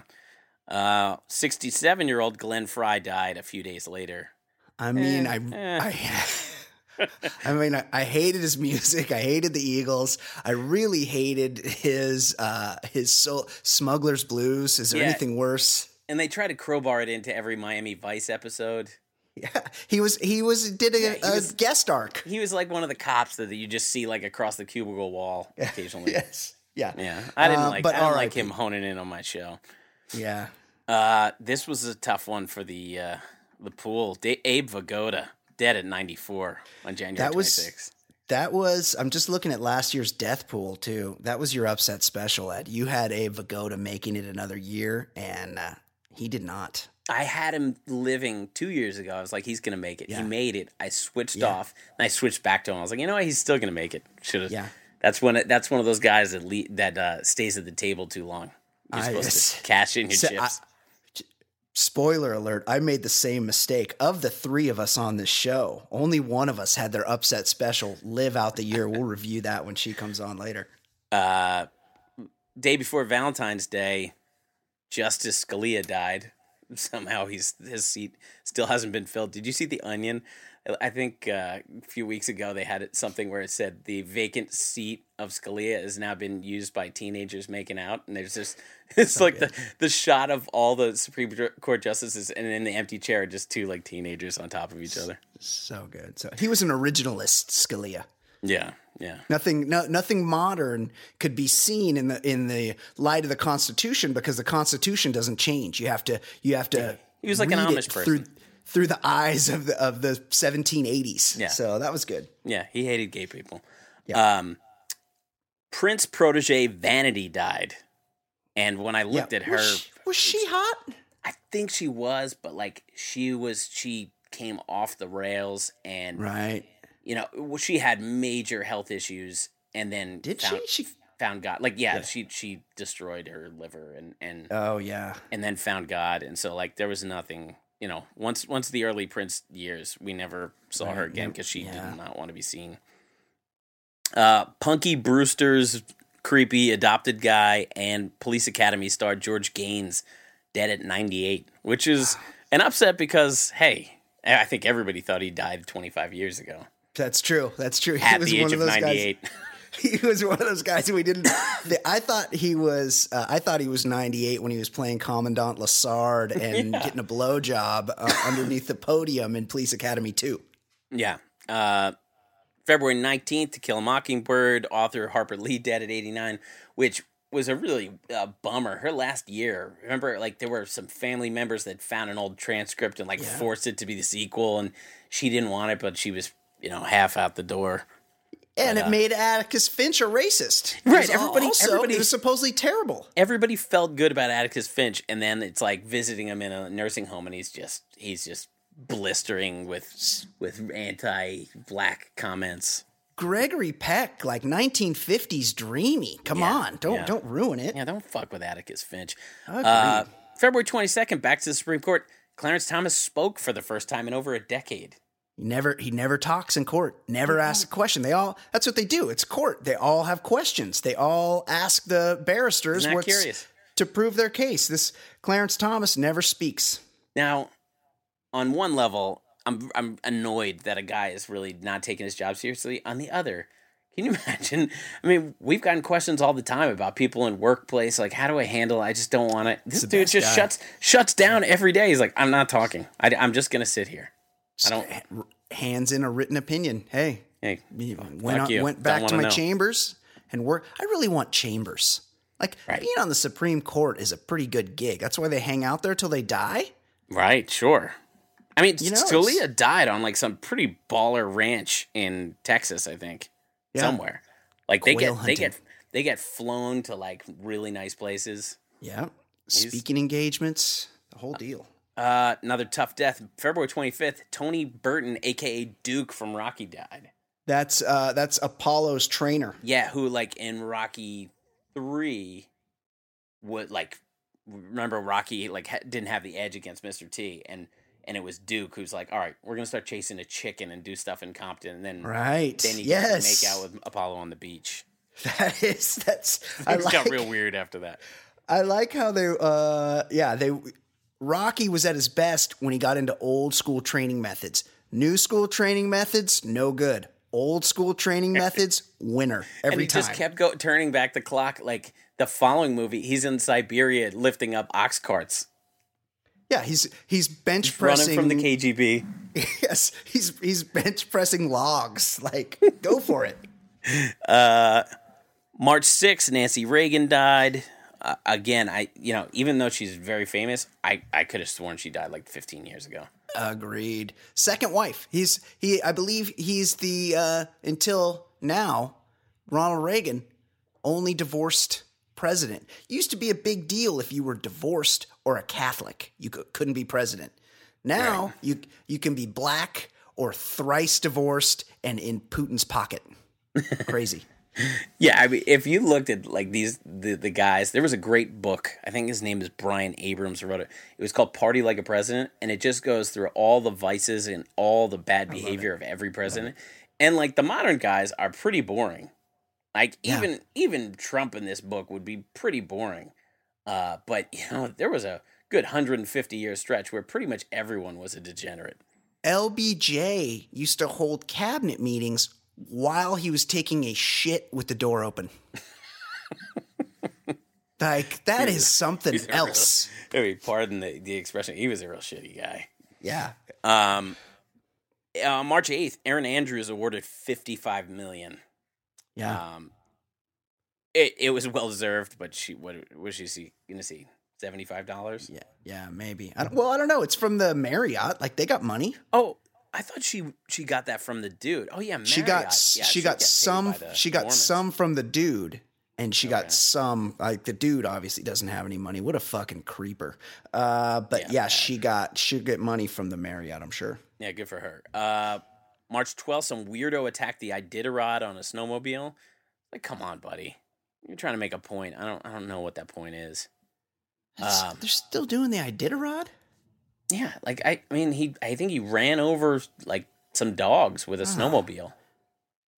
Uh, 67 year old Glenn Frey died a few days later. I mean, I, eh. I, I mean, I, I hated his music. I hated the Eagles. I really hated his uh, his soul, Smuggler's Blues. Is there Yeah. anything worse? And they try to crowbar it into every Miami Vice episode. Yeah, he was he was did a, Yeah, a was- guest arc. He was like one of the cops that you just see like across the cubicle wall occasionally. Yes, yeah, Yeah, I didn't Uh, like. but I didn't like him honing in on my show. yeah. Uh, this was a tough one for the uh, the pool. Da- Abe Vigoda dead at 94 on January That was- 26th. That was. I'm just looking at last year's death pool too. That was your upset special, Ed. You had Abe Vigoda making it another year, and uh, he did not. I had him living two years ago. I was like, he's gonna make it. Yeah. He made it. I switched Yeah. off and I switched back to him. I was like, you know what? He's still gonna make it. Should have. Yeah. That's when it, that's one of those guys that le- that uh, stays at the table too long. You're I- supposed to cash in your So, chips. Spoiler alert, I made the same mistake. Of the three of us on this show, only one of us had their upset special live out the year. We'll review that when she comes on later. uh, day before Valentine's Day, Justice Scalia died. Somehow he's his seat still hasn't been filled. Did you see the Onion? I think uh, a few weeks ago they had something where it said the vacant seat of Scalia has now been used by teenagers making out, and there's just it's like the the shot of all the Supreme Court justices, and in the empty chair, are just two like teenagers on top of each other. So good. So he was an originalist, Scalia. Yeah, yeah. Nothing, no, nothing modern could be seen in the in the light of the Constitution because the Constitution doesn't change. You have to, you have to. He was like an Amish it through person. Through the eyes of the of the 1780s. Yeah. So that was good. Yeah, he hated gay people. Yeah. Um, Prince protege Vanity died. And when I looked Yeah. at her, Was she, was she hot? I think she was, but like she was, she came off the rails, and Right. you know, well, she had major health issues, and then Did found, she? She. found God. Like, yeah, Yeah. she she destroyed her liver, and and Oh yeah. and then found God, and so like there was nothing. You know, once once the early Prince years, we never saw her again because she yeah. did not want to be seen. Uh, Punky Brewster's creepy adopted guy and Police Academy star George Gaynes dead at 98, which is an upset because hey, I think everybody thought he died 25 years ago That's true. That's true. at the age of 98. guys. He was one of those guys who we didn't. I thought he was. Uh, I thought he was 98 when he was playing Commandant Lassard and Yeah. getting a blowjob uh, underneath the podium in Police Academy 2. Yeah. Uh, February 19th, To Kill a Mockingbird, author Harper Lee dead at 89, which was a really uh, bummer. Her last year, remember, like there were some family members that found an old transcript and like Yeah. forced it to be the sequel, and she didn't want it, but she was, you know, half out the door. And But, it uh, made Atticus Finch a racist. Right, everybody- Also, everybody- was supposedly terrible. Everybody felt good about Atticus Finch, and then it's like visiting him in a nursing home, and he's just he's just blistering with with anti-black comments. Gregory Peck, like 1950s dreamy. Come Yeah, on, don't yeah. don't ruin it. Yeah, don't fuck with Atticus Finch. Uh, February 22nd, back to the Supreme Court. Clarence Thomas spoke for the first time in over a decade. He never he never talks in court. Never asks a question. They all that's what they do. It's court. They all have questions. They all ask the barristers what's curious? to prove their case. This Clarence Thomas never speaks. Now, on one level, I'm I'm annoyed that a guy is really not taking his job seriously. On the other, can you imagine? I mean, we've gotten questions all the time about people in workplace, like how do I handle? it? I just don't want it. This dude just guy. shuts shuts down every day. He's like, I'm not talking. I, am just gonna sit here. I don't. Hands in a written opinion. Hey, Hey, went on, went back to my know. chambers and work. I really want chambers. Like Right. being on the Supreme Court is a pretty good gig. That's why they hang out there till they die. Right, sure. I mean, You know, Scalia died on like some pretty baller ranch in Texas, I think, Yeah. somewhere. Like they Quail get they get they get flown to like really nice places. Yeah, speaking engagements, the whole deal. Uh, another tough death. February twenty fifth. Tony Burton, aka Duke from Rocky, died. That's uh, that's Apollo's trainer. Yeah, who like in Rocky three would like remember Rocky like ha- didn't have the edge against Mr. T and and it was Duke who's like, all right, we're gonna start chasing a chicken and do stuff in Compton, and then Right. then you yes. to make out with Apollo on the beach. That is that's I It got real weird after that. I like how they uh yeah, they Rocky was at his best when he got into old school training methods. New school training methods, no good. Old school training methods, winner every And he time. just kept go turning back the clock. Like the following movie, he's in Siberia lifting up ox carts, yeah, he's he's bench running pressing from the KGB. Yes, he's he's bench pressing logs. Like, go for it. Uh, March 6th, Nancy Reagan died. Uh, again, I you know even though she's very famous, I I could have sworn she died like 15 years ago. Agreed. Second wife. He's he. I believe he's the uh, until now Ronald Reagan only divorced president. Used to be a big deal if you were divorced or a Catholic. You cou- couldn't be president. Now you you can be black or thrice divorced and in Putin's pocket. Crazy. Yeah, I mean, if you looked at like these the, the guys, there was a great book. I think his name is Brian Abrams who wrote it. It was called Party Like a President, and it just goes through all the vices and all the bad behavior of every president. And like the modern guys are pretty boring. Like Yeah. even even Trump in this book would be pretty boring. Uh, but you know, there was a good 150 year stretch where pretty much everyone was a degenerate. LBJ used to hold cabinet meetings while he was taking a shit with the door open. like that is something a real- else. I mean, pardon the, the expression. He was a real shitty guy. Yeah. Um, uh, March eighth, Erin Andrews awarded fifty five million. Yeah. Um, it it was well deserved, but she what was she see gonna see seventy five dollars? yeah. Yeah, maybe. I don't, well, I don't know. It's from the Marriott. Like they got money. Oh, I thought she she got that from the dude. Oh yeah, She got Yeah, she she'll got some she got Mormons. some from the dude and she Okay. got some like the dude obviously doesn't have any money. What a fucking creeper. Uh, but Yeah, yeah, she got she'll get money from the Marriott, I'm sure. Yeah, good for her. Uh, March 12th, some weirdo attacked the Iditarod on a snowmobile. Like, come on, buddy. You're trying to make a point. I don't. I don't know what that point is. Um, They're still doing the Iditarod. Yeah, like I. I mean, he. I think he ran over like some dogs with a Ah. snowmobile.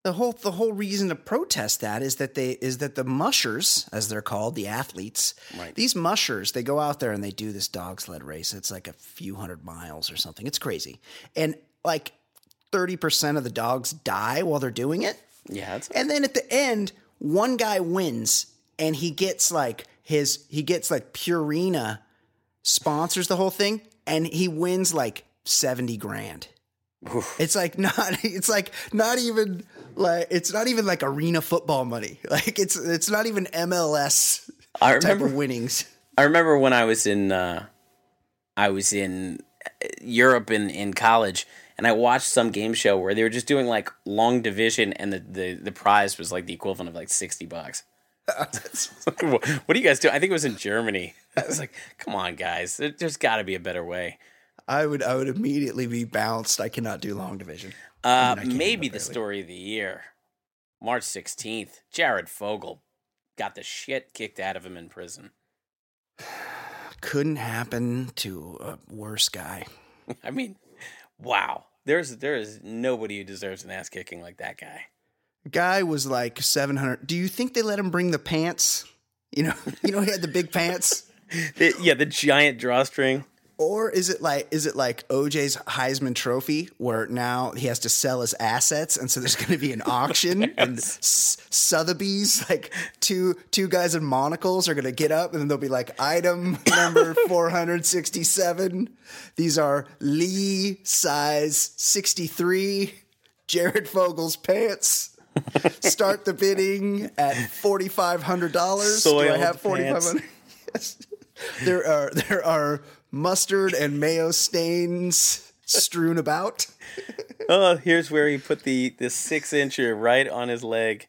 The whole the whole reason to protest that is that they is that the mushers, as they're called, the athletes, Right. these mushers, they go out there and they do this dog sled race. It's like a few hundred miles or something. It's crazy, and like thirty percent of the dogs die while they're doing it. Yeah. And then at the end, one guy wins and he gets like his he gets like Purina sponsors the whole thing and he wins like 70 grand. Oof. It's like not it's like not even like it's not even like arena football money. Like it's it's not even MLS I type of winnings. I remember when I was in. Uh, I was in uh, Europe in in college, and I watched some game show where they were just doing like long division, and the the, the prize was like the equivalent of like sixty bucks. what, what do you guys do? I think it was in Germany. I was like, come on, guys, there, there's got to be a better way. I would I would immediately be bounced. I cannot do long division. Uh, I mean, I maybe the story of the year, March sixteenth. Jared Fogle got the shit kicked out of him in prison. Couldn't happen to a worse guy. I mean, wow. There's there is nobody who deserves an ass kicking like that guy. Guy was like 700. Do you think they let him bring the pants? You know, you know he had the big pants. The- yeah, the giant drawstring. Or is it like is it like OJ's Heisman Trophy where now he has to sell his assets and so there's going to be an auction and S- Sotheby's like two two guys in monocles are going to get up and then they'll be like item number 467 these are Lee size 63 Jared Fogle's pants. Start the bidding at $4500 do I have 4500 yes there are there are mustard and mayo stains strewn about. Oh, here's where he put the the six incher right on his leg.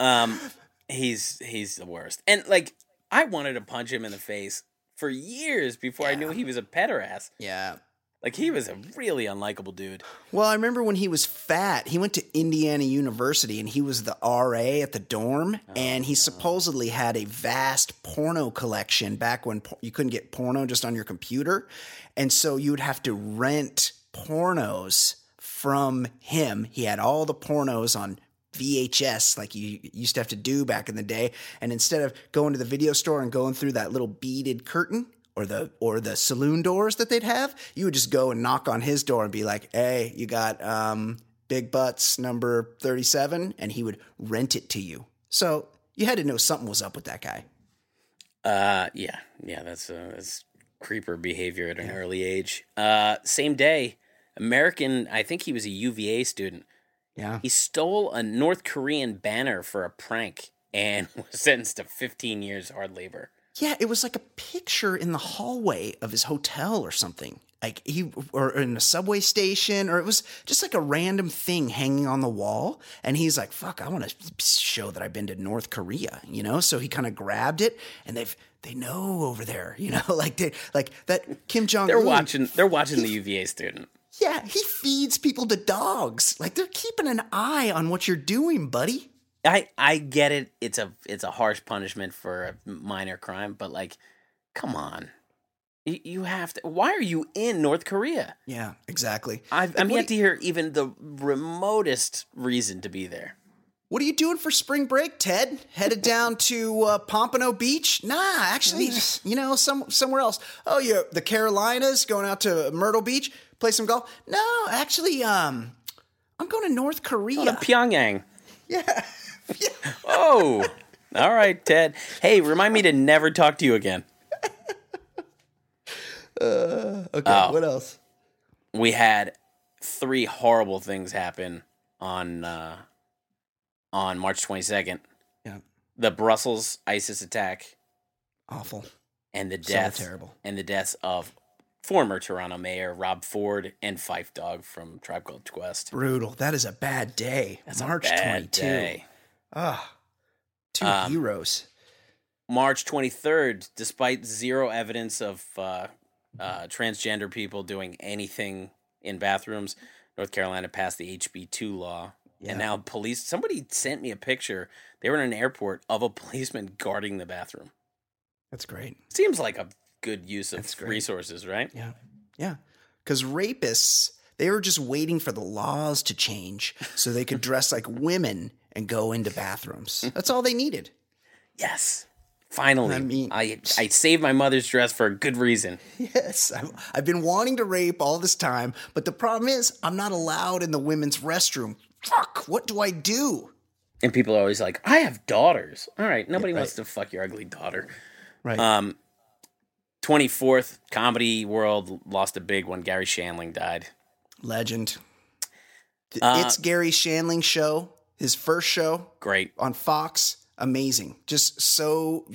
Um, he's he's the worst. And like, I wanted to punch him in the face for years before I knew he was a pederast. Yeah. Like he was a really unlikable dude. Well, I remember when he was fat, he went to Indiana University and he was the RA at the dorm. Oh, and he supposedly had a vast porno collection back when you couldn't get porno just on your computer. And so you would have to rent pornos from him. He had all the pornos on VHS like you used to have to do back in the day. And instead of going to the video store and going through that little beaded curtain, or the or the saloon doors that they'd have, you would just go and knock on his door and be like, "Hey, you got um, Big Butts number thirty-seven, and he would rent it to you. So you had to know something was up with that guy. Uh, yeah, yeah, that's uh, that's creeper behavior at an early age. Uh, same day, American. I think he was a UVA student. Yeah, He stole a North Korean banner for a prank and was sentenced to 15 years hard labor. Yeah. It was like a picture in the hallway of his hotel or something. Like he or in a subway station, or it was just like a random thing hanging on the wall. And he's like, "Fuck, I want to show that I've been to North Korea," you know. So he kind of grabbed it, and they've they know over there, you know, like they like that Kim Jong. They're watching. They're watching the UVA student. Yeah, he feeds people to dogs. Like they're keeping an eye on what you're doing, buddy. I I get it. It's a it's a harsh punishment for a minor crime, but like, come on, you, you have to. Why are you in North Korea? Yeah, exactly. I've, I'm yet to hear even the remotest reason to be there. What are you doing for spring break, Ted? Headed down to uh, Pompano Beach? Nah, actually, you know, some somewhere else. Oh, you're the Carolinas, going out to Myrtle Beach, play some golf. No, actually, um, I'm going to North Korea. To Pyongyang. yeah, Oh, all right, Ted. Hey, remind me to never talk to you again. okay. Oh. What else? we had three horrible things happen on uh, on March 22nd. Yeah, The Brussels ISIS attack awful. and the So death terrible. and the deaths of former Toronto mayor Rob Ford and Phife Dawg from Tribe Called Quest. Brutal. That is a bad day. That's a March bad 22. day. Ah, Two Um, heroes. March 23rd, despite zero evidence of uh, uh, transgender people doing anything in bathrooms, North Carolina passed the HB2 law. Yeah. And now police, somebody sent me a picture. They were in an airport of a policeman guarding the bathroom. That's great. Seems like a good use of resources, right? Yeah. Yeah. Because rapists, they were just waiting for the laws to change so they could dress like women and go into bathrooms. That's all they needed. Yes. Finally, I mean- I I saved my mother's dress for a good reason. Yes. I've, I've been wanting to rape all this time, but the problem is I'm not allowed in the women's restroom. Fuck. What do I do? And people are always like, "I have daughters." All right, nobody right. wants to fuck your ugly daughter. Right. Um, twenty fourth, comedy world lost a big one. Garry Shandling died. Legend. Uh, it's Garry Shandling's show, his first show Great. on Fox. Amazing. Just so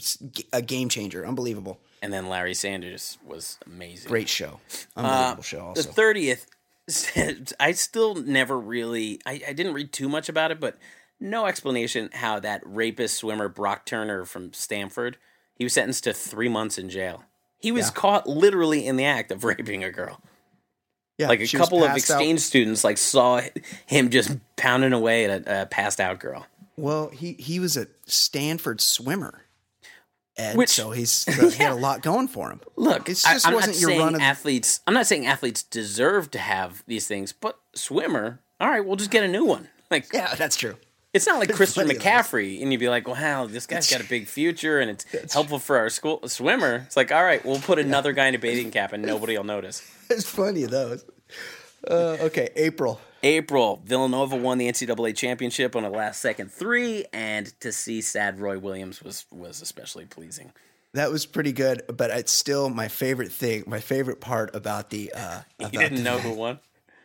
a game changer. Unbelievable. And then Larry Sanders was amazing. Great show. Uh, Unbelievable show The thirtieth, I still never really. I, I didn't read too much about it, but no explanation how that rapist swimmer Brock Turner from Stanford. He was sentenced to three months in jail. He was Yeah. caught literally in the act of raping a girl. Yeah, like a couple of passed out. exchange students like saw him just pounding away at a, a passed out girl. Well, he he was a Stanford swimmer, and Which- so he's he had a lot going for him. Look, It I, just am wasn't your run of- athletes. I'm not saying athletes deserve to have these things, but swimmer. All right, we'll just get a new one. Like Yeah, that's true. it's not like Christian McCaffrey, and you'd be like, "Wow, this guy's got a big future, and it's helpful for our school." Swimmer, it's like, all right, we'll put another guy in a bathing cap, and nobody will notice. There's plenty of those. Uh, okay, April. April, Villanova won the NCAA championship on a last second three, and to see sad Roy Williams was was especially pleasing. That was pretty good, but it's still my favorite thing. My favorite part about the uh, You didn't know who won.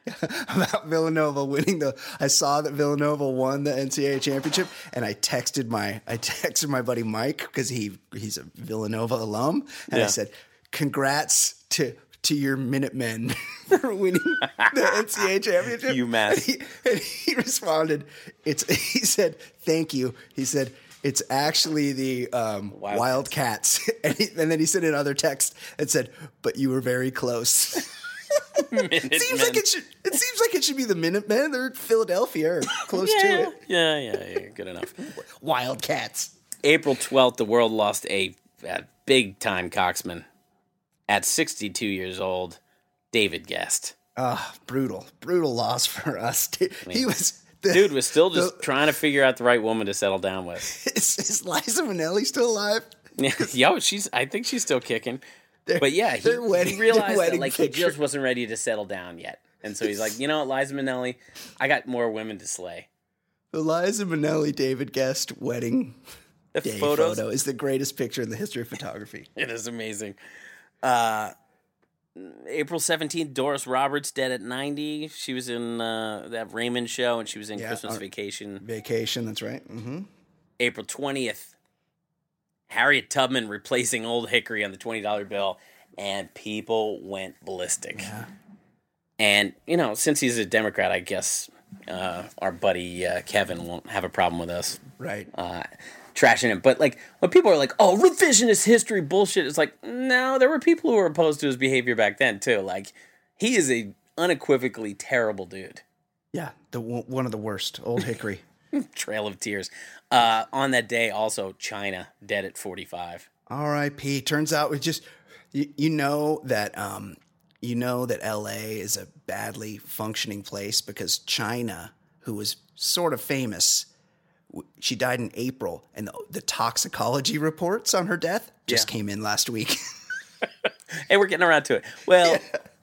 about Villanova winning the. I saw that Villanova won the NCAA championship, and I texted my I texted my buddy Mike because he he's a Villanova alum, and Yeah. I said, "Congrats to." To your Minutemen for winning the NCAA championship. UMass. And he, and he responded, "It's." He said, "Thank you." He said, "It's actually the um, Wildcats. Wildcats." And, he, and then he sent another text and said, "But you were very close." It seems like it should. It seems like it should be the Minutemen. They're Philadelphia or close to yeah, it. yeah, yeah, yeah, good enough. Wildcats. April 12th, the world lost a, a big time coxman. At 62 years old, David Gest. Ah, brutal, brutal loss for us. He was. The, Dude was still just the- trying to figure out the right woman to settle down with. Is, is Liza Minnelli still alive? Yo, she's. I think she's still kicking. But yeah, he, wedding- he realized that like he just wasn't ready to settle down yet, and so he's like, you know what, Liza Minnelli, I got more women to slay. The Liza Minnelli David Gest wedding The day photos, photo is the greatest picture in the history of photography. it is amazing. Uh, April seventeenth, Doris Roberts dead at ninety. She was in uh, that Raymond show, and she was in Yeah, Christmas uh, Vacation. Vacation. That's right. Mm-hmm. April twentieth, Harriet Tubman replacing Old Hickory on the twenty dollar bill, and people went ballistic. Yeah. And you know, since he's a Democrat, I guess uh, our buddy uh, Kevin won't have a problem with us Right. Trashing him. But like when people are like, "Oh, revisionist history bullshit," it's like, no, there were people who were opposed to his behavior back then too. Like he is a unequivocally terrible dude. yeah. The one of the worst. Old Hickory. Trail of Tears. Uh, on that day, also Chyna dead at forty five. R.I.P. Turns out we just you, you know that um you know that L.A. is a badly functioning place because Chyna, who was sort of famous, she died in April, and the, the toxicology reports on her death just Yeah. came in last week. Hey, we're getting around to it. Well,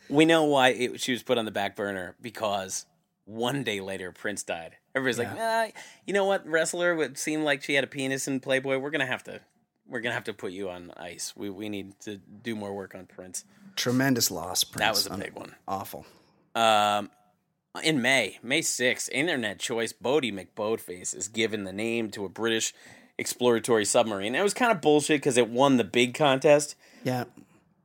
we know why it, she was put on the back burner because one day later Prince died. Everybody's like, ah, you know what, wrestler would seem like she had a penis in Playboy. We're gonna have to, we're gonna have to put you on ice. We we need to do more work on Prince. Tremendous loss. Prince. That was a big one. Awful. Um, in May, May 6th, internet choice Boaty McBoatface is given the name to a British exploratory submarine. It was kind of bullshit because it won the big contest, Yeah.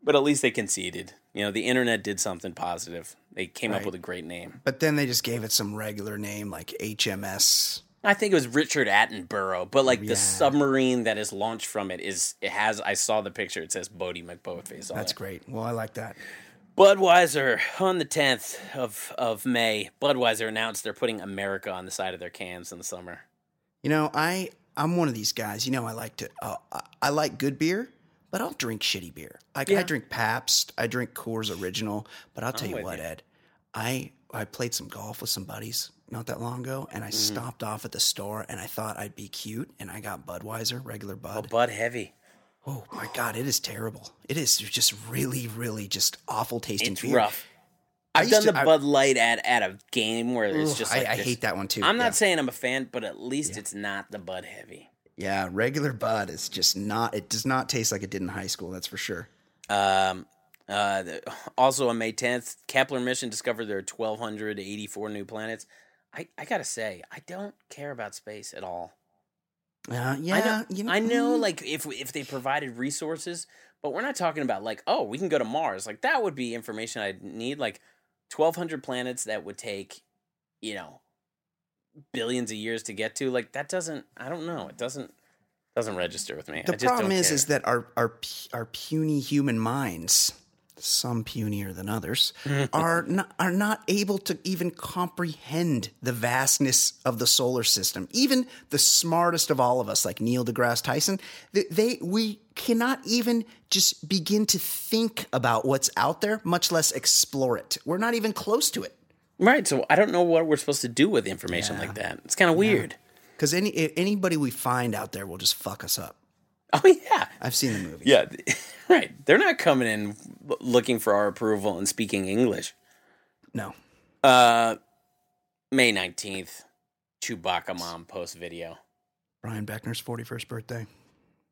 but at least they conceded. You know, the internet did something positive. They came up with a great name. But then they just gave it some regular name like HMS I think it was Richard Attenborough, but like oh, Yeah. the submarine that is launched from it is it has. I saw the picture. It says Boaty McBoatface on That's it. great. Well, I like that. Budweiser on the tenth of of May. Budweiser announced they're putting America on the side of their cans in the summer. You know, I I'm one of these guys. You know, I like to uh, I, I like good beer, but I'll drink shitty beer. Like Yeah. I drink Pabst, I drink Coors Original. But I'll tell I'm you what, you. Ed, I I played some golf with some buddies not that long ago, and I Mm-hmm. stopped off at the store, and I thought I'd be cute, and I got Budweiser, regular Bud. Oh. Bud Heavy. Oh my god, it is terrible. It is just really, really just awful tasting It's beer. rough. I I've done to- the I- Bud Light at, at a game where it's Ugh, just I, like I this- hate that one too. I'm not yeah. saying I'm a fan, but at least it's not the Bud Heavy. Yeah, regular Bud is just not. It does not taste like it did in high school. That's for sure. Um, uh, the- also on May 10th, Kepler mission discovered there are 1,284 new planets. I, I gotta say, I don't care about space at all. Uh, yeah, I know, you know, I know mm, like if if they provided resources, but we're not talking about like oh we can go to Mars. Like that would be information I'd need. Like twelve hundred planets that would take, you know, billions of years to get to. Like that doesn't. I don't know. It doesn't doesn't register with me. I the problem is, care. is that our our our puny human minds, some punier than others, mm-hmm. are not are not able to even comprehend the vastness of the solar system. Even the smartest of all of us, like Neil deGrasse Tyson, they, they we cannot even just begin to think about what's out there, much less explore it. We're not even close to it. right. So I don't know what we're supposed to do with information like that. It's kind of weird. Because any anybody we find out there will just fuck us up. Oh yeah. I've seen the movie. Yeah, right. They're not coming in looking for our approval and speaking English. No. Uh, May 19th, Chewbacca mom post video. Brian Beckner's 41st birthday.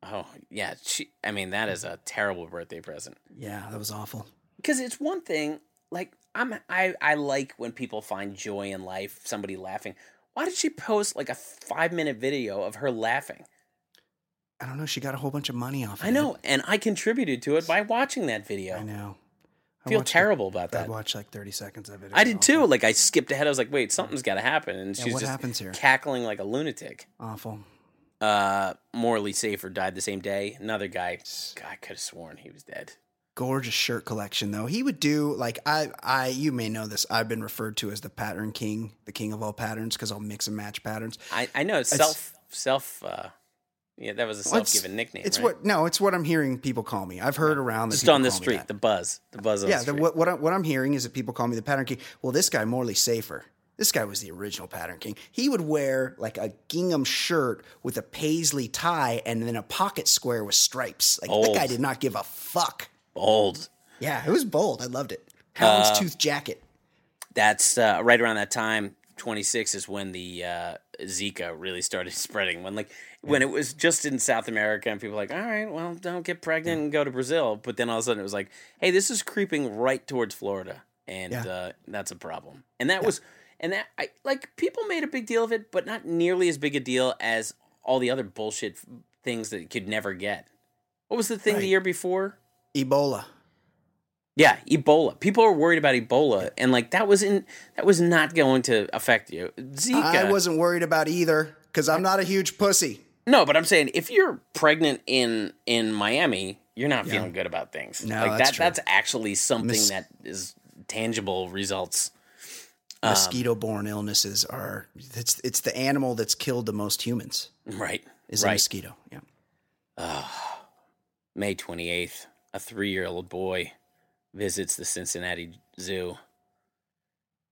Oh, yeah. She, I mean, that is a terrible birthday present. Yeah, that was awful. Because it's one thing, like, I'm, I, I like when people find joy in life, somebody laughing. Why did she post like a five minute video of her laughing? I don't know. She got a whole bunch of money off. Of I know, and I contributed to it by watching that video. I know. I feel watched terrible about it. I that. watched like 30 seconds of it. It I was did too. awful. Like I skipped ahead. I was like, "Wait, something's got to happen," and Yeah, she's what just happens here? cackling like a lunatic. Awful. Uh, Morley Safer died the same day. Another guy, God, I could have sworn he was dead. Gorgeous shirt collection though. He would do like I I you may know this. I've been referred to as the pattern king, the king of all patterns because I'll mix and match patterns. I, I know self self. Uh, yeah, that was a Well, self given nickname. It's right? what no, it's what I'm hearing people call me. I've heard around just on the street, the buzz, the buzz yeah, the the, street. what what, I, what I'm hearing is that people call me the pattern king. Well, this guy Morley Safer. This guy was the original pattern king. He would wear like a gingham shirt with a paisley tie and then a pocket square with stripes. Like that guy did not give a fuck. Bold. Yeah, it was bold. I loved it. Uh, Houndstooth jacket. That's uh, right around that time. 26 is when the uh, Zika really started spreading. When like when it was just in South America and people were like, all right, well, don't get pregnant and go to Brazil. But then all of a sudden it was like, hey, this is creeping right towards Florida, and Yeah. uh, that's a problem. And that was and that I like people made a big deal of it, but not nearly as big a deal as all the other bullshit things that you could never get. What was the thing Right. the year before? Ebola. Yeah, Ebola. People are worried about Ebola, and like that was in that was not going to affect you. Zika. I wasn't worried about either because I'm not a huge pussy. No, but I'm saying if you're pregnant in in Miami, you're not feeling good about things. No, like that's that. true. That's actually something Mis- that is tangible results. Um, Mosquito-borne illnesses are it's it's the animal that's killed the most humans. Right. Is a mosquito. Yeah. May 28th, a three year old boy visits the Cincinnati Zoo,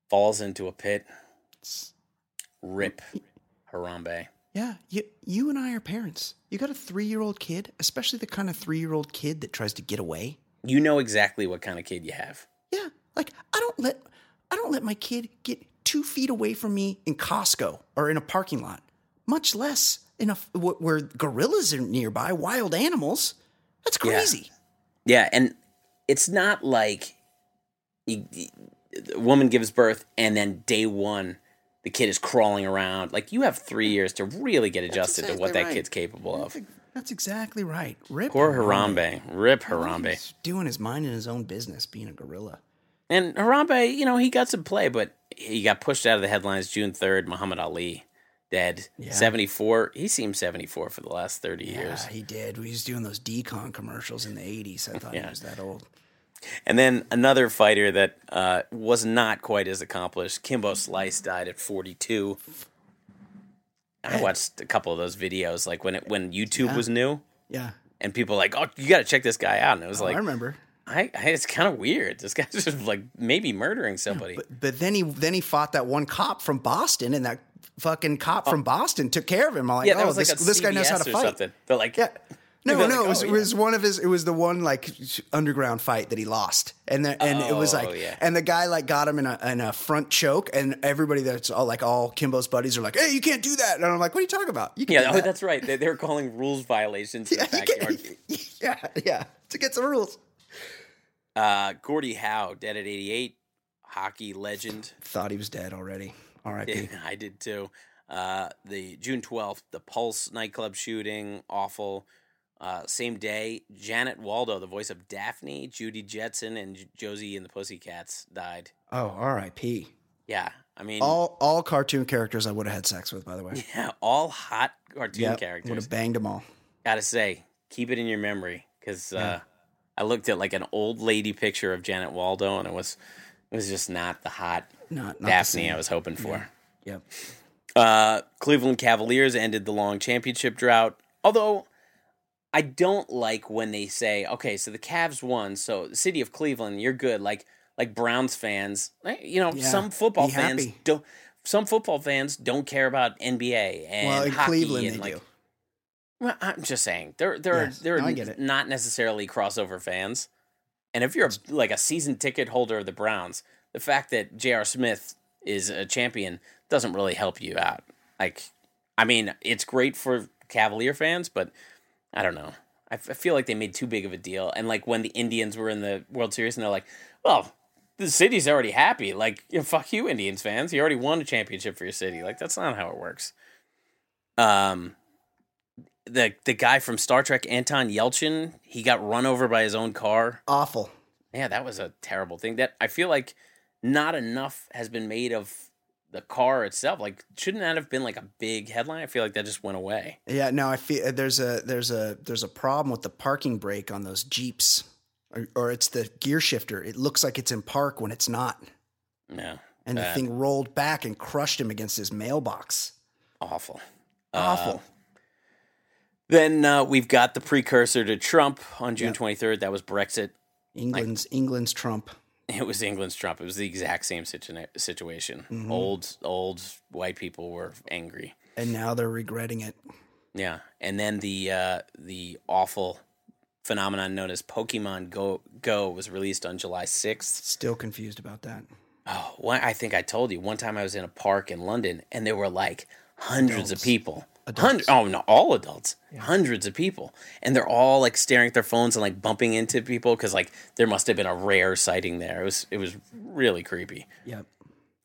falls into a pit. Rip Harambe. Yeah, you you and I are parents. You got a three year old kid, especially the kind of three year old kid that tries to get away. You know exactly what kind of kid you have. Yeah, like I don't let I don't let my kid get two feet away from me in Costco or in a parking lot, much less in a wh- where gorillas are nearby, wild animals. That's crazy. Yeah, and it's not like you, you- a woman gives birth and then day one the kid is crawling around. Like you have three years to really get adjusted to what that right. kid's capable of. That's exactly right. Rip Poor Harambe, rip Harambe. He's doing his mind in his own business, being a gorilla. And Harambe, you know, he got some play, but he got pushed out of the headlines June third. Muhammad Ali dead. 74. He seemed 74 for the last 30 years. Yeah, he did. He was doing those d-Con commercials in the '80s. I thought Yeah. he was that old. And then another fighter that uh, was not quite as accomplished, Kimbo Slice, died at 42. I watched a couple of those videos, like when it when YouTube Yeah. was new, Yeah, and people were like, "Oh, you got to check this guy out," and it was Oh, like, I remember. I, I it's kind of weird. This guy's just like maybe murdering somebody. But but then he then he fought that one cop from Boston, and that fucking cop from Boston took care of him. I'm like, yeah, that oh, was like this, this guy knows how to fight. something. They're like, Yeah. No, They're no, like, it was, "Oh, it was one of his. It was the one like underground fight that he lost, and the, and it was Oh, like, yeah. and the guy like got him in a in a front choke, and everybody that's all like all Kimbo's buddies are like, hey, you can't do that, and I'm like, what are you talking about? You can Yeah, do oh, that. that's right. They, they were calling rules violations in yeah, yeah, yeah, to get some rules. Uh, Gordie Howe, dead at 88, hockey legend. Thought he was dead already. R.I.P. Yeah, I did too. Uh, the June 12th, the Pulse nightclub shooting, awful. Uh, same day, Janet Waldo, the voice of Daphne, Judy Jetson, and J- Josie and the Pussycats died. Oh, R.I.P. Yeah, I mean, All all cartoon characters I would have had sex with, by the way. yeah, all hot cartoon characters would have banged them all. Gotta say, keep it in your memory because uh, I looked at like an old lady picture of Janet Waldo, and it was it was just not the hot Not, not Daphne. I was hoping for. Yep. Uh, Cleveland Cavaliers ended the long championship drought. Although I don't like when they say, "Okay, so the Cavs won, so the city of Cleveland, you're good." Like like Browns fans, eh, you know, Yeah, some football fans happy. don't. Some football fans don't care about NBA and Well, hockey Cleveland and like. do. Well, I'm just saying there there Yes, are there are no, not necessarily crossover fans, and if you're a, like a season ticket holder of the Browns, the fact that J.R. Smith is a champion doesn't really help you out. Like, I mean, it's great for Cavalier fans, but I don't know. I, f- I feel like they made too big of a deal, and like when the Indians were in the World Series, and they're like, "Well, the city's already happy. Like, you know, fuck you, Indians fans. You already won a championship for your city. Like, that's not how it works." Um, the the guy from Star Trek, Anton Yelchin, he got run over by his own car. Awful. Yeah, that was a terrible thing. That I feel like not enough has been made of the car itself. Like, shouldn't that have been like a big headline? I feel like that just went away. Yeah, no, I feel there's a there's a there's a problem with the parking brake on those Jeeps, or, or it's the gear shifter. It looks like it's in park when it's not, Yeah, and the thing rolled back and crushed him against his mailbox. awful, Awful. Uh, then uh, we've got the precursor to Trump on June twenty third. That was Brexit. England's England's Trump. It was England's Trump. It was the exact same situa- situation. Mm-hmm. Old old white people were angry. and now they're regretting it. Yeah, and then the uh, the awful phenomenon known as Pokemon Go Go was released on July sixth. Still confused about that. Oh, one, I think I told you one time I was in a park in London and there were like hundreds of people. Adults. Hundred, oh no, all adults. Hundreds of people, and they're all like staring at their phones and like bumping into people because like there must have been a rare sighting there. It was it was really creepy. Yep.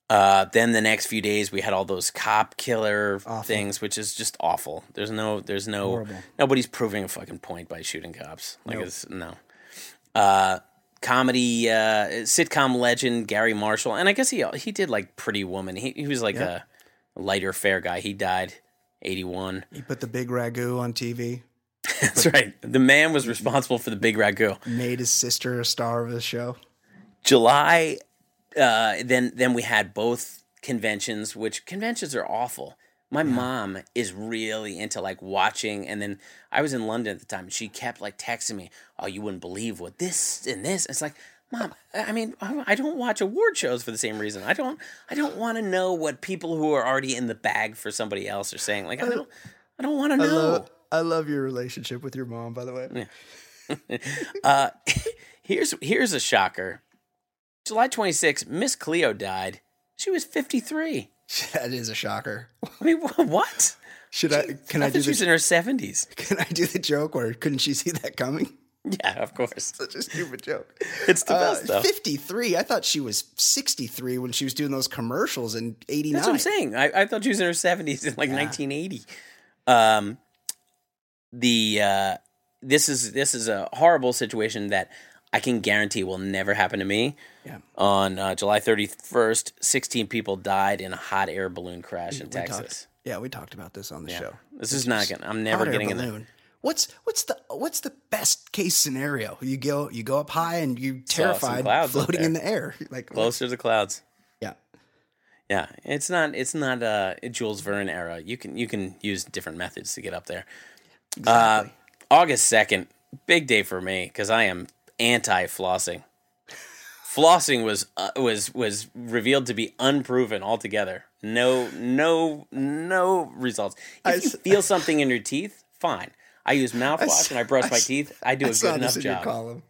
Uh, then the next few days we had all those cop killer Awful. things, which is just awful. There's no, there's no, Horrible. nobody's proving a fucking point by shooting cops. Like Nope. it's no. Uh, comedy uh, sitcom legend Garry Marshall, and I guess he he did like Pretty Woman. He he was like Yeah. a lighter fair guy. He died, eighty one. He put the big ragu on TV. That's right. The man was responsible for the Big Ragu. Made his sister a star of the show. July, uh, then then we had both conventions, which conventions are awful. My mom is really into like watching, and then I was in London at the time, and she kept like texting me, "Oh, you wouldn't believe what this and this." It's like, mom, I mean, I I don't watch award shows for the same reason. I don't, I don't want to know what people who are already in the bag for somebody else are saying. Like, I don't, I don't want to I know. love, I love your relationship with your mom, by the way. Uh, here's here's a shocker. July 26th, Miss Cleo died. She was 53. That is a shocker. I mean, what? Should I? Can I, I, do she the? in her 70s. Can I do the joke or couldn't she see that coming? Yeah, of course. Such a stupid joke. It's the Uh, best, though. 53. I thought she was 63 when she was doing those commercials in 89. That's what I'm saying. I, I thought she was in her 70s in like 1980. Um, the uh, this is this is a horrible situation that I can guarantee will never happen to me. Yeah. On uh, July 31st, 16 people died in a hot air balloon crash in We Texas. talked- Yeah, we talked about this on the Yeah. show. This is not gonna. I'm never Hot air getting in balloon. What's what's the what's the best case scenario? You go you go up high and you terrified floating in the air. Like Closer to the clouds. Yeah. Yeah, it's not. It's not uh, a Jules Verne era. You can you can use different methods to get up there. Exactly. Uh, August second, big day for me because I am anti flossing. Flossing was uh, was was revealed to be unproven altogether. No no no results. If you feel something in your teeth, fine. I use mouthwash s- and I brush I my teeth. I do I a good enough this in your job. column.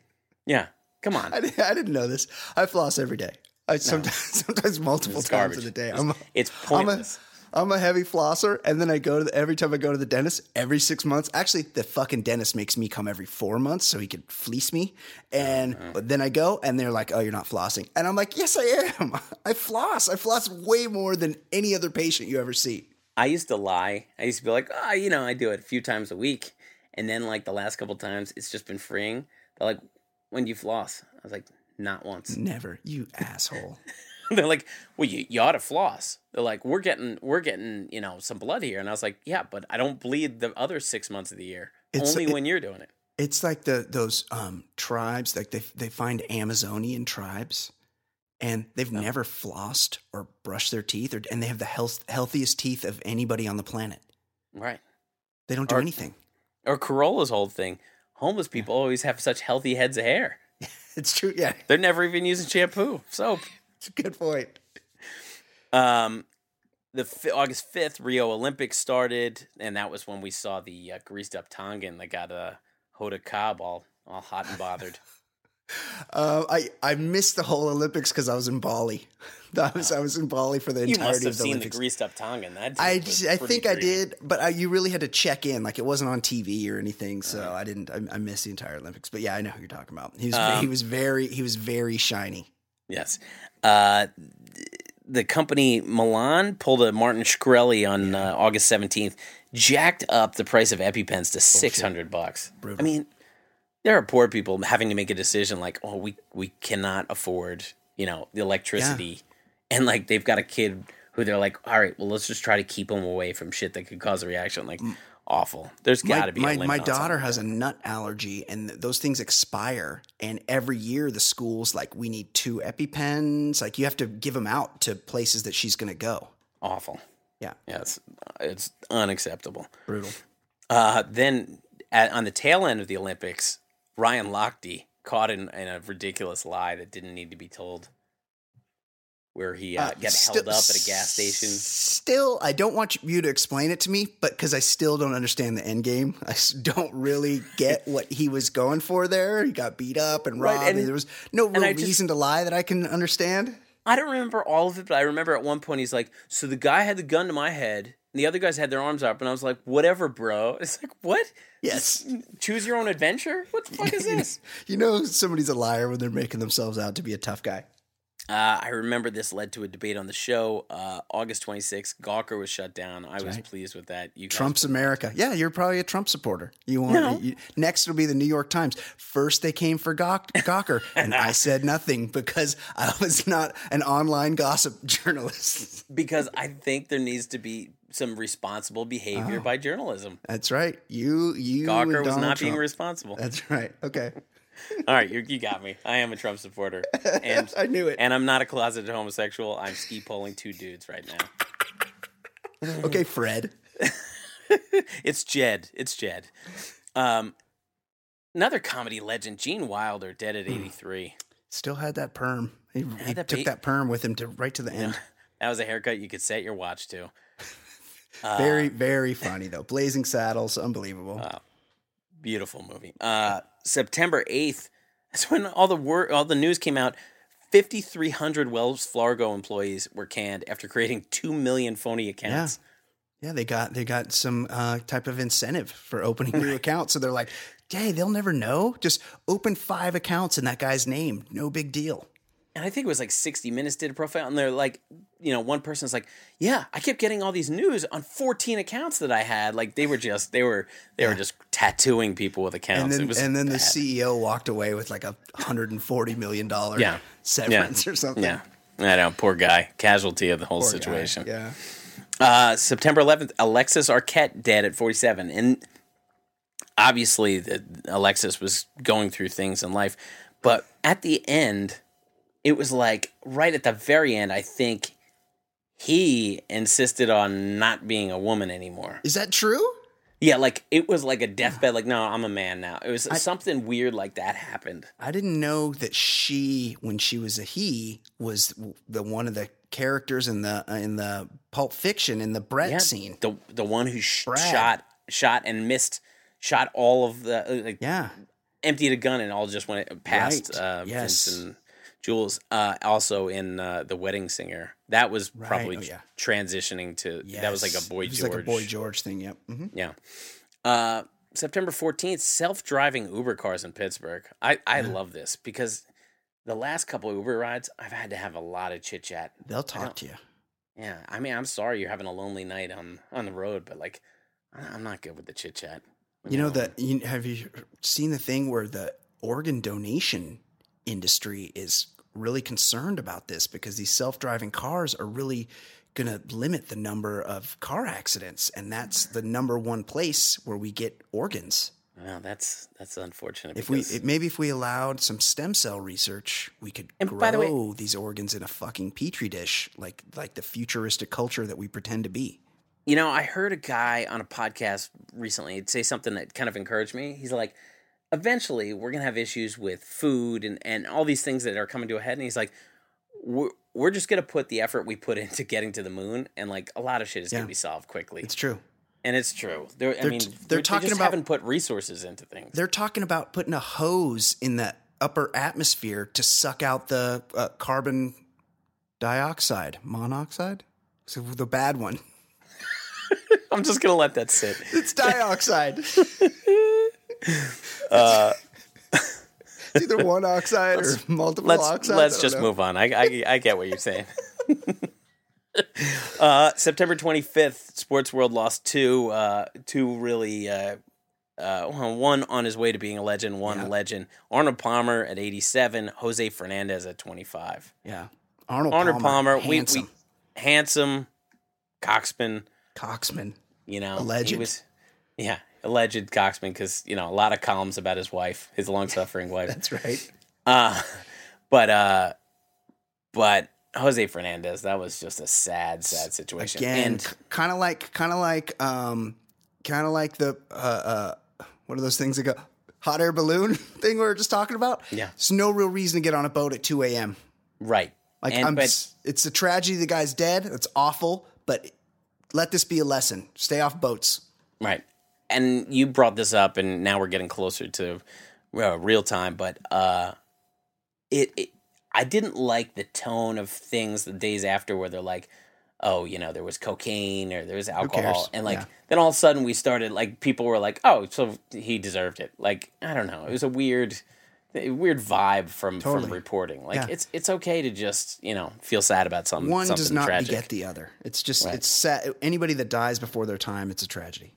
Yeah, come on. I, I didn't know this. I floss every day. I sometimes sometimes multiple times garbage. in the day. It's- I'm a, it's I'm a, pointless. I'm a heavy flosser, and then I go to the, every time I go to the dentist every six months. Actually, the fucking dentist makes me come every four months so he could fleece me. And Uh-huh. then I go, and they're like, "Oh, you're not flossing," and I'm like, "Yes, I am. I floss. I floss way more than any other patient you ever see." I used to lie. I used to be like, oh, you know, I do it a few times a week. And then, like, the last couple times, it's just been freeing. They're like, when do you floss? I was like, not once. Never, you asshole. They're like, well, you, you ought to floss. They're like, we're getting, we're getting, you know, some blood here. And I was like, yeah, but I don't bleed the other six months of the year. It's- Only it- when you're doing it. It's like the those um, tribes, like they they find Amazonian tribes, and they've never flossed or brushed their teeth, or and they have the health, healthiest teeth of anybody on the planet. Right. They don't do Or- anything. Or Carolla's whole thing. Homeless people always have such healthy heads of hair. It's true. Yeah, They're never even using shampoo, soap. it's a good point. Um, the fi- August fifth Rio Olympics started, and that was when we saw the uh, greased up Tongan that got a Hoda Kotb all all hot and bothered. Uh, I I missed the whole Olympics because I was in Bali. I was I was in Bali for the you entirety must have of the seen Olympics. the greased up Tongan. That I, I think I did, but I, you really had to check in. Like it wasn't on TV or anything, so I didn't. I, I missed the entire Olympics. But yeah, I know who you're talking about. He was Um, he was very he was very shiny. Yes. Uh, the company Mylan pulled a Martin Shkreli on uh, August 17th, jacked up the price of EpiPens to 600 bucks. I mean, there are poor people having to make a decision like, oh, we, we cannot afford, you know, the electricity. And like, they've got a kid who they're like, all right, well, let's just try to keep them away from shit that could cause a reaction. Like, awful. There's got to be my, my daughter has a nut allergy, and th- those things expire. And every year, the school's like, we need two EpiPens. Like you have to give them out to places that she's going to go. Awful. Yeah, Yeah, it's, it's unacceptable. brutal. Uh, then at, on the tail end of the Olympics, Ryan Lochte caught in, in a ridiculous lie that didn't need to be told, where he uh, Uh, got held up at a gas station. Still, I don't want you to explain it to me, but because I still don't understand the end game, I don't really get what he was going for there. He got beat up and Right, robbed, and, and- there was no real I just- reason to lie that I can understand. I don't remember all of it, but I remember at one point he's like, "So the guy had the gun to my head, and the other guys had their arms up," and I was like, "Whatever, bro." It's like, what? Yes. Choose your own adventure. What the fuck is this? You know, somebody's a liar when they're making themselves out to be a tough guy. Uh, I remember this led to a debate on the show. Uh, August 26th, Gawker was shut down. I was right. pleased with that. You Trump's America. Yeah, you're probably a Trump supporter. You want No. you, next will be the New York Times. First they came for Gawk, Gawker, and I said nothing because I was not an online gossip journalist. because I think there needs to be some responsible Oh. behavior by journalism. That's right. You you Gawker was not being responsible. That's right. Okay. All right, you, you got me. I am a Trump supporter, and I knew it. And I'm not a closeted homosexual. I'm ski polling two dudes right now. Okay, Fred. It's Jed. It's Jed. Um, another comedy legend, Gene Wilder, dead Hmm. at 83. Still had that perm. He, he that took be- that perm with him to right to the end. That was a haircut you could set your watch to. very, very funny though. Blazing Saddles, unbelievable. Beautiful movie. Uh, September 8th. That's when all the wor- all the news came out. 5,300 Wells Fargo employees were canned after creating 2 million phony accounts. yeah, yeah they got they got some uh, type of incentive for opening new accounts. So they're like, "Hey, they'll never know. Just open five accounts in that guy's name. No big deal." And I think it was like 60 Minutes did a profile, and they're like, you know, one person's like, yeah, I kept getting all these news on 14 accounts that I had. Like they were just, they were, they were just tattooing people with accounts. And then and then the. CEO walked away with like a hundred and forty million dollar Yeah. severance or something. yeah, I know, poor guy, casualty of the whole Poor guy. situation. Yeah. Uh, September 11th, Alexis Arquette dead at 47. And obviously, the, Alexis was going through things in life. But at the end, it was like right at the very end, I think he insisted on not being a woman anymore. Is that true? Yeah, like it was like a deathbed, like, no, I'm a man now. It was something weird like that happened. I didn't know that she, when she was a he, was the one of the characters in the uh, in the Pulp Fiction in the Brett Yeah, scene. The the one who sh- shot shot and missed shot all of the uh, like Yeah, emptied a gun and all just went past Right. uh, Yes. Jules. Uh, also in uh, the Wedding Singer, that was Right. probably Oh, yeah. transitioning to that was like a boy It was George. like a boy George thing. Yep. hmm Yeah. Uh, September 14th, self driving Uber cars in Pittsburgh. I, I love this because the last couple of Uber rides, I've had to have a lot of chit chat. They'll talk to you. Yeah. I mean, I'm sorry you're having a lonely night on, on the road, but like, I'm not good with the chit chat. You know that? You, have you seen the thing where the organ donation industry is really concerned about this because these self-driving cars are really going to limit the number of car accidents, and that's the number one place where we get organs. Well, that's that's unfortunate. If we it, maybe if we allowed some stem cell research, we could grow the way- these organs in a fucking petri dish, like like the futuristic culture that we pretend to be. You know, I heard a guy on a podcast recently say something that kind of encouraged me. He's like, eventually we're going to have issues with food and, and all these things that are coming to a head. And he's like, we're, we're just going to put the effort we put into getting to the moon and like a lot of shit is going to be solved quickly. It's true. and it's true. They're, I They're mean, t- they're, they're they talking just about- haven't put resources into things. They're talking about putting a hose in the upper atmosphere to suck out the uh, carbon dioxide, monoxide. So the bad one. I'm just going to let that sit. It's dioxide. Uh, it's either one oxide or multiple let's oxides. let's just know. move on. I, I I get what you're saying. uh, September 25th, Sports World lost two uh, two really uh, uh, one on his way to being a legend, one Yeah. legend. Arnold Palmer at 87, Jose Fernandez at 25. Yeah. Arnold, Arnold Palmer, we, handsome. we handsome, coxman. Coxman. You know, A He legend. was, yeah, alleged coxman because you know a lot of columns about his wife, his long suffering wife. That's right. Uh, but uh, but Jose Fernandez, that was just a sad, sad situation. Again, and kind of like, kind of like, um, kind of like the uh, uh, what are those things that go hot air balloon thing we were just talking about? Yeah. There's no real reason to get on a boat at 2 a.m. right, Like and, I'm, but it's a tragedy. The guy's dead. It's awful, but let this be a lesson. Stay off boats. right, and you brought this up, and now we're getting closer to uh, real time. But uh, it, it, I didn't like the tone of things the days after where they're like. Oh, you know, there was cocaine or there was alcohol, and like Yeah. then all of a sudden we started like people were like, "Oh, so he deserved it." Like I don't know, it was a weird, weird vibe from Totally. from reporting. Like Yeah. it's it's okay to just you know feel sad about something. One something does not tragic. beget the other. It's just Right. it's sad. Anybody that dies before their time, it's a tragedy.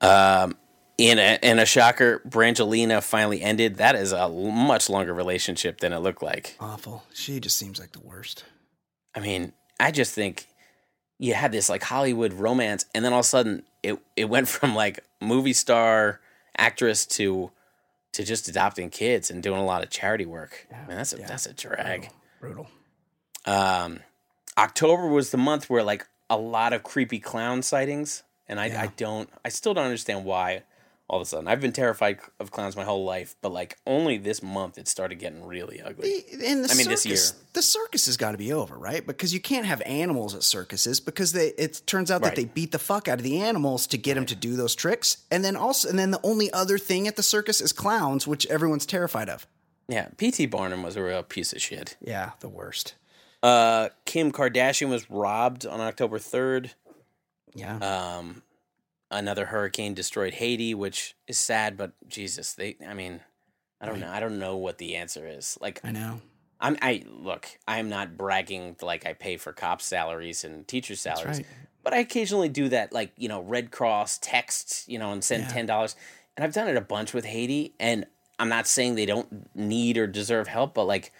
Um, in a in a shocker, Brangelina finally ended. That is a l- much longer relationship than it looked like. Awful. She just seems like the worst. I mean, I just think you had this like Hollywood romance, and then all of a sudden it it went from like movie star actress to to just adopting kids and doing a lot of charity work. Man, that's a yeah. that's a drag. Brutal. Um, October was the month where like a lot of creepy clown sightings, and I, Yeah. I don't, I still don't understand why. All of a sudden, I've been terrified of clowns my whole life, but like only this month it started getting really ugly. The- In the I mean, this circus, year. the circus has got to be over, right? Because you can't have animals at circuses because they. It turns out that they beat the fuck out of the animals to get them to do those tricks, and then also, and then the only other thing at the circus is clowns, which everyone's terrified of. Yeah, P.T. Barnum was a real piece of shit. Yeah, the worst. Uh, Kim Kardashian was robbed on October third. Yeah, Um, another hurricane destroyed Haiti, which is sad, but Jesus, they, I mean, I don't know, I don't know what the answer is. Like, I know. I'm I look, I'm not bragging like I pay for cops' salaries and teachers' salaries. right. But I occasionally do that like, you know, Red Cross texts, you know, and send Yeah. ten dollars. And I've done it a bunch with Haiti and I'm not saying they don't need or deserve help, but like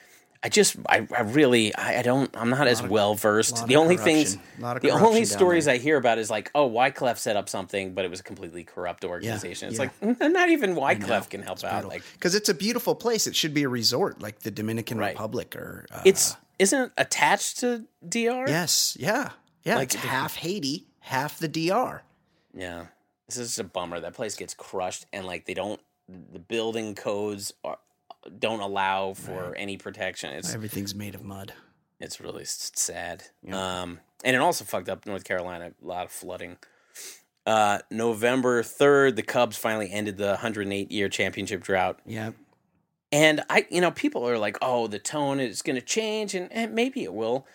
I just, I, I really, I, I don't, I'm not as well versed. The only things, the only stories. I hear about is like, oh, Wyclef set up something, but it was a completely corrupt organization. it's yeah. like, not even Wyclef can help out. Like, because it's a beautiful place. It should be a resort, like the Dominican Right. Republic, or uh, it's isn't it attached to DR? yes, yeah, yeah. Like it's half Haiti, half the DR. Yeah. This is a bummer. That place gets crushed and like they don't the building codes are, don't allow for any protection. It's Everything's made of mud. it's really sad. Um and it also fucked up North Carolina, a lot of flooding. Uh November 3rd, the Cubs finally ended the 108 year championship drought. Yeah, And I, you know, people are like, "Oh, the tone is going to change," and, and maybe it will.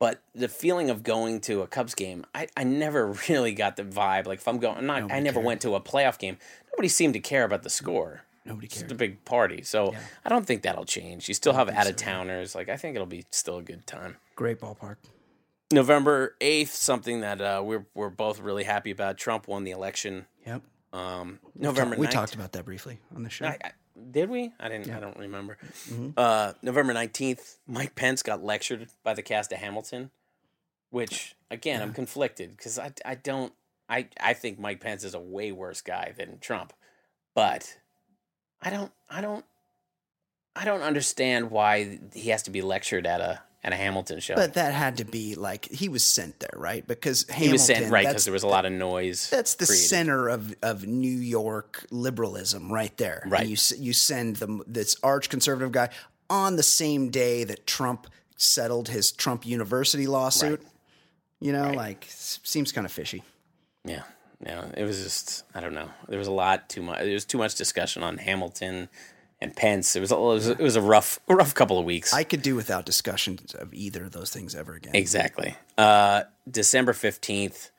But the feeling of going to a Cubs game, I, I never really got the vibe. Like if I'm going, I'm not, I never cared. went to a playoff game. Nobody seemed to care about the score. Nobody cares. It's a big party, so Yeah. I don't think that'll change. You still have out so, of towners. Like I think it'll be still a good time. Great ballpark. November eighth, something that uh, we're we're both really happy about. Trump won the election. Yep. Um, November we 9th. talked about that briefly on the show. I, I, did we? I didn't. I don't remember. Mm-hmm. Uh, November nineteenth, Mike Pence got lectured by the cast of Hamilton, which again I'm conflicted because I I don't I I think Mike Pence is a way worse guy than Trump, but I don't I don't I don't understand why he has to be lectured at a at a Hamilton show. But that had to be like he was sent there, right? Because Hamilton, he was sent right because there was a lot of noise. That's the created. center of, of New York liberalism, right there. And Right. you you send them this arch conservative guy on the same day that Trump settled his Trump University lawsuit. You know, like seems kind of fishy. Yeah, yeah. It was just I don't know. There was a lot too much. There was too much discussion on Hamilton and Pence. It was a, it was, it was a rough rough couple of weeks. I could do without discussions of either of those things ever again. exactly. Uh, December fifteenth,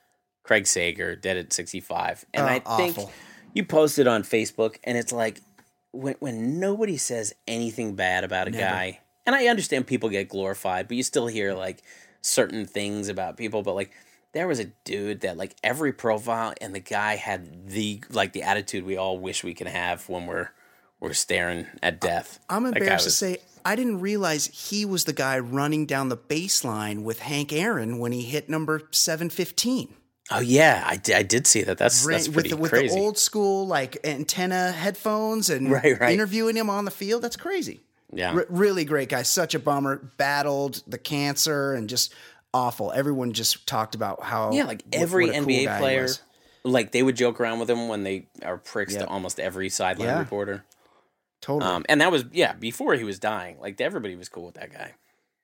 Craig Sager dead at sixty five, and Oh, I think awful. you posted on Facebook, and it's like when when nobody says anything bad about a guy, and I understand people get glorified, but you still hear like certain things about people, but like. There was a dude that like every profile, and the guy had the like the attitude we all wish we could have when we're we're staring at death. I'm embarrassed was- to say I didn't realize he was the guy running down the baseline with Hank Aaron when he hit number 715. Oh yeah, I did, I did see that. That's that's with pretty the, with crazy. the old school like antenna headphones and Right, right. interviewing him on the field. That's crazy. yeah, R- really great guy. Such a bummer. Battled the cancer and just awful. Everyone just talked about how yeah. Like every what cool NBA he player, like they would joke around with him when they are pricks Yeah. to almost every sideline Yeah. reporter. Totally. Um, and that was yeah before he was dying. Like everybody was cool with that guy.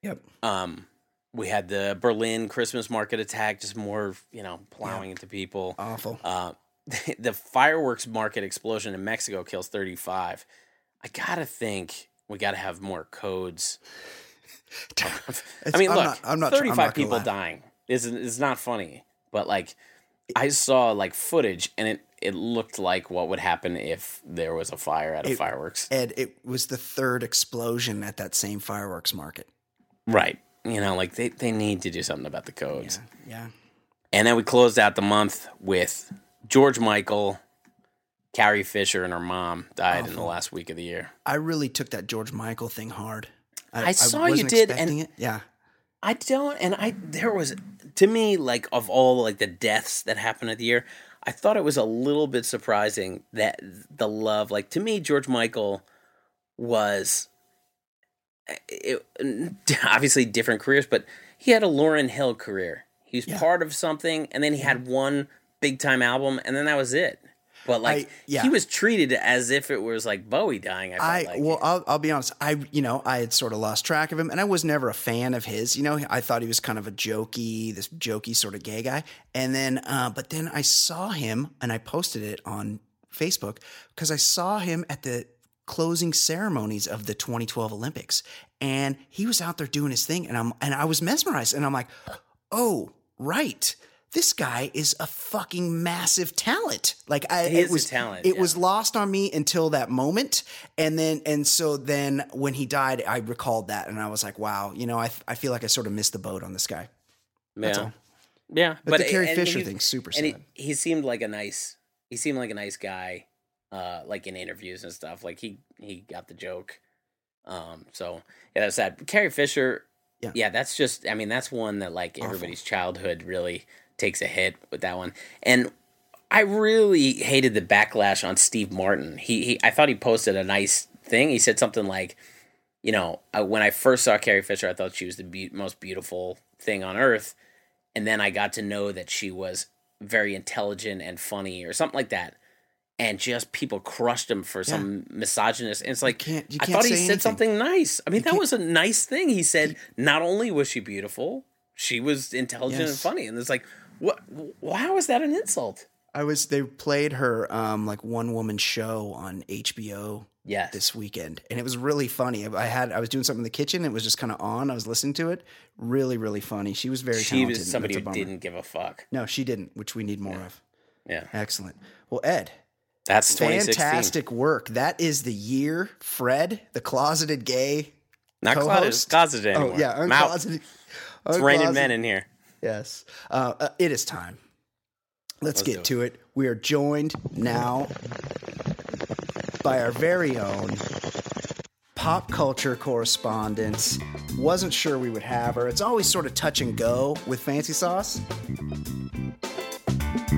yep. Um, we had the Berlin Christmas market attack, just more you know plowing into people. Awful. Uh, the fireworks market explosion in Mexico kills 35. I gotta think we gotta have more codes. I mean, I'm look, not- I'm not tr- I'm 35 not people lie. dying is is not funny, but like I saw like footage and it it looked like what would happen if there was a fire at a It- fireworks. Ed, it was the third explosion at that same fireworks market. right. You know, like they, they need to do something about the codes. Yeah. And then we closed out the month with George Michael, Carrie Fisher, and her mom died in the last week of the year. I really took that George Michael thing hard. I saw you wasn't did, and- it. Yeah. I don't, and I there was to me like of all like the deaths that happened at the year, I thought it was a little bit surprising that the love, like to me, George Michael was eh, it, obviously different careers, but he had a Lauryn Hill career. He was Yeah. part of something, and then he had one big time album, and then that was it. But like I- yeah. he was treated as if it was like Bowie dying. I, felt I like. well, I'll, I'll be honest. I you know I had sort of lost track of him, and I was never a fan of his. You know, I thought he was kind of a jokey, this jokey sort of gay guy. And then, uh, but then I saw him, and I posted it on Facebook because I saw him at the closing ceremonies of the 2012 Olympics, and he was out there doing his thing, and I'm and I was mesmerized, and I'm like, oh right. This guy is a fucking massive talent. Like I, it was talent, It yeah. was lost on me until that moment and then and so then when he died i recalled that and i was like wow you know i, I feel like i sort of missed the boat on this guy yeah. Yeah, But the it- Carrie Fisher he- thing's super and he, sad. he seemed like a nice he seemed like a nice guy uh like in interviews and stuff like he he got the joke Um, so yeah, that's sad. Carrie Fisher, Yeah. yeah. that's just. I mean, that's one that like everybody's childhood really takes a hit with that one. And I really hated the backlash on Steve Martin. He, he I thought he posted a nice thing. He said something like, you know, uh, when I first saw Carrie Fisher, I thought she was the be- most beautiful thing on earth, and then I got to know that she was very intelligent and funny or something like that. And just people crushed him for some misogynist. And it's like can't- you I can't thought he said anything. something nice. I mean, that was a nice thing. He said not only was she beautiful, she was intelligent and funny. And it's like, what? wh- How is that an insult? I was they played her um like one woman show on HBO Yes. this weekend and it was really funny. I had I was doing something in the kitchen, it was just kind of on. I was listening to it. Really, really funny. She was very she talented. was somebody who didn't give a fuck. No, she didn't, which we need more of. Yeah. Excellent. Well, Ed, That's fantastic work. That is the year Fred, the closeted gay. Not closeted, co-host? closeted anymore. Oh yeah, uncloseted. It's raining men in here. Yes. Uh, uh, it is time. Let's, Let's get do it. to it. We are joined now by our very own pop culture correspondent. Wasn't sure we would have her. It's always sort of touch and go with Fancy Sauce.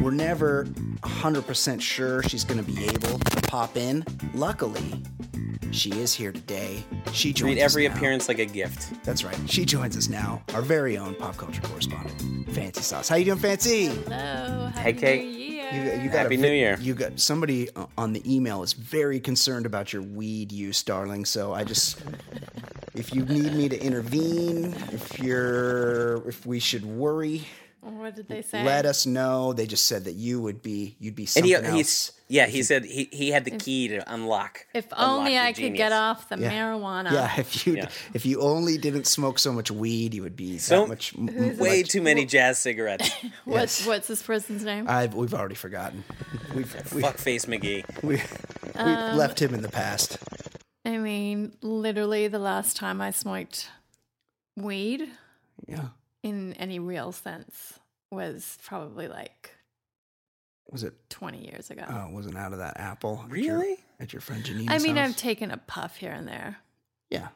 We're never 100% sure she's going to be able to pop in. Luckily, she is here today. She joins Treat every us now. appearance like a gift. That's right. She joins us now, our very own pop culture correspondent, Fancy Sauce. How you doing, Fancy? Hello. Happy Hey, Kate. New Year. You, you got Happy a, New Year. You got somebody uh, on the email is very concerned about your weed use, darling. So I just, if you need me to intervene, if you're, if we should worry, what did they say? let us know. They just said that you would be, you'd be And something he, else. he's yeah, he said he, he had the key to unlock. If unlock only your I could get off the Yeah. marijuana. yeah, if you Yeah. if you only didn't smoke so much weed, you would be So- that much. m- m- Way much- too many jazz cigarettes. What's Yes. what's this person's name? I've, we've already forgotten. We've we, Fuckface McGee. we, we Um, left him in the past. I mean, literally the last time I smoked weed Yeah. In any real sense was probably like Was it? 20 years ago. Oh, it wasn't out of that apple. at your- Really? At your friend Janine's I mean, house? I've taken a puff here and there yeah.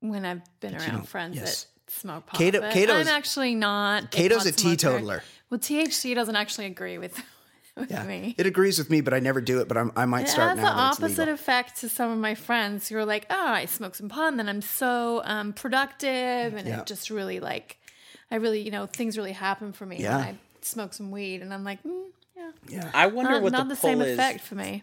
when I've been But around don't- friends yes. that smoke pot. Cato- but Cato's- I'm actually not. Cato's a pot smoker. teetotaler. Well, THC doesn't actually agree with, with Yeah. me. It agrees with me, but I never do it. But I'm, I might It start has now. the that opposite legal. effect to some of my friends who are like, "Oh, I smoke some pot, and then I'm so um, productive, and Yeah. it just really like, I really, you know, things really happen for me Yeah. when I smoke some weed." And I'm like, mm, "Yeah, Yeah. I wonder not, what not the, the, pull same is effect for me."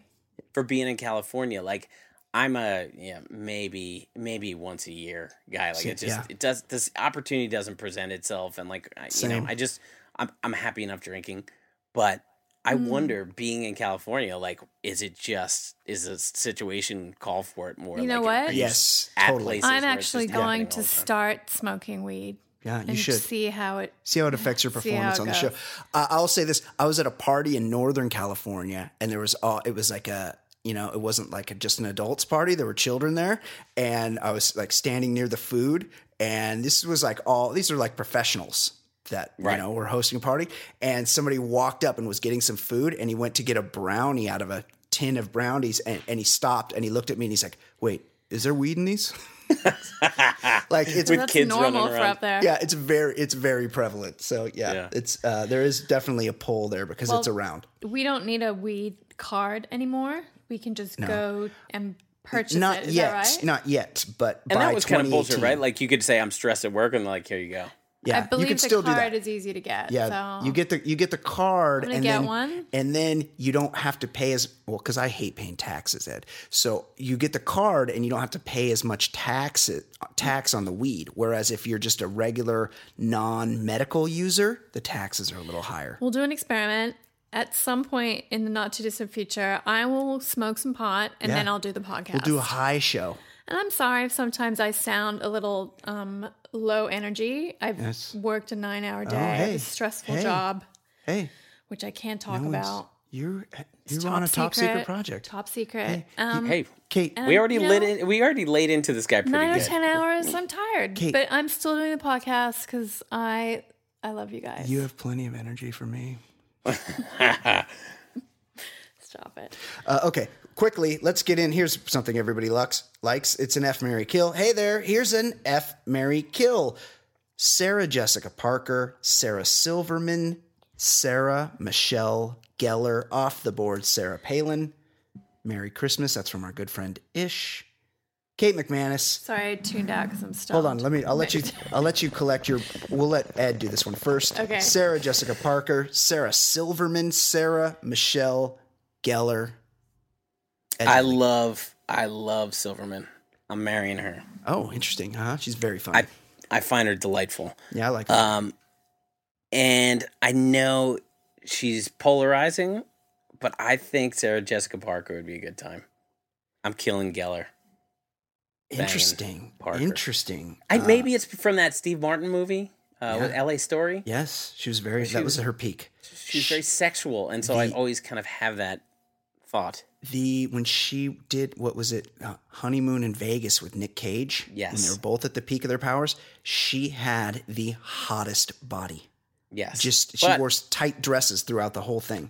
for being in California. Like I'm a yeah maybe maybe once a year guy. Like it just Yeah. it does this opportunity doesn't present itself, and like I- you know I just I'm I'm happy enough drinking, but. I Mm. wonder, being in California, like, is it just is the situation call for it more? You know like, what? Yes, at totally. places I'm actually going to start smoking weed Yeah, you and should. see how it. See how it affects your performance on the show. Uh, I'll say this: I was at a party in Northern California, and there was all. It was like a, you know, it wasn't like a, just an adults party. There were children there, and I was like standing near the food, and this was like all. These are like professionals that Right. you know were hosting a party, and somebody walked up and was getting some food, and he went to get a brownie out of a tin of brownies, and, and he stopped and he looked at me and he's like, "Wait, is there weed in these?" like it's With That's kids normal running for around. up there. yeah, it's very it's very prevalent. So yeah, Yeah. it's uh, there is definitely a pull there because it's around. We don't need a weed card anymore. We can just go and purchase it. Not it. Is yet, that right? not yet, but And by that was kind of bullshit, right? Like you could say, "I'm stressed at work," and like, here you go. Yeah, I believe you can the still do card that. is easy to get. yeah, so. you get the you get the card, and then one. and then you don't have to pay as well because I hate paying taxes, Ed. So you get the card, and you don't have to pay as much tax tax on the weed. Whereas if you're just a regular non medical user, the taxes are a little higher. We'll do an experiment. At some point in the not too distant future, I will smoke some pot and Yeah. then I'll do the podcast. We'll do a high show. And I'm sorry if sometimes I sound a little um, low energy. I've Yes. worked a nine hour day, I have hey. a stressful Hey. job, Hey, which I can't talk no about. you're you're on a top secret, project. Top secret. um, Hey, Kate, we already you lit know, in. We already laid into this guy pretty Nine or good. ten hours. I'm tired, Kate. but I'm still doing the podcast because I I love you guys. You have plenty of energy for me. Stop it. Uh, okay, quickly, let's get in. Here's something everybody lux, likes. It's an F Mary Kill. Hey there, here's an F Mary Kill. Sarah Jessica Parker, Sarah Silverman, Sarah Michelle Gellar off the board, Sarah Palin. Merry Christmas. That's from our good friend Ish. Kate McManus. Sorry, I tuned out because I'm stumped. Hold on, let me. I'll let you. I'll let you collect your. We'll let Ed do this one first. Okay. Sarah Jessica Parker, Sarah Silverman, Sarah Michelle Gellar. I love I love Silverman. I'm marrying her. Oh, interesting, huh? She's very funny. I I find her delightful. yeah, I like that. Um, and I know she's polarizing, but I think Sarah Jessica Parker would be a good time. I'm killing Gellar. interesting. Parker. Interesting. I, Uh, maybe it's from that Steve Martin movie uh, with L.A. Story. Yes, she was very. that was was- her peak. She's very sexual, and so I always kind of have that thought. The when she did what was it? Uh, honeymoon in Vegas with Nick Cage. When Yes. they were both at the peak of their powers. She had the hottest body. Yes, Just she But wore tight dresses throughout the whole thing.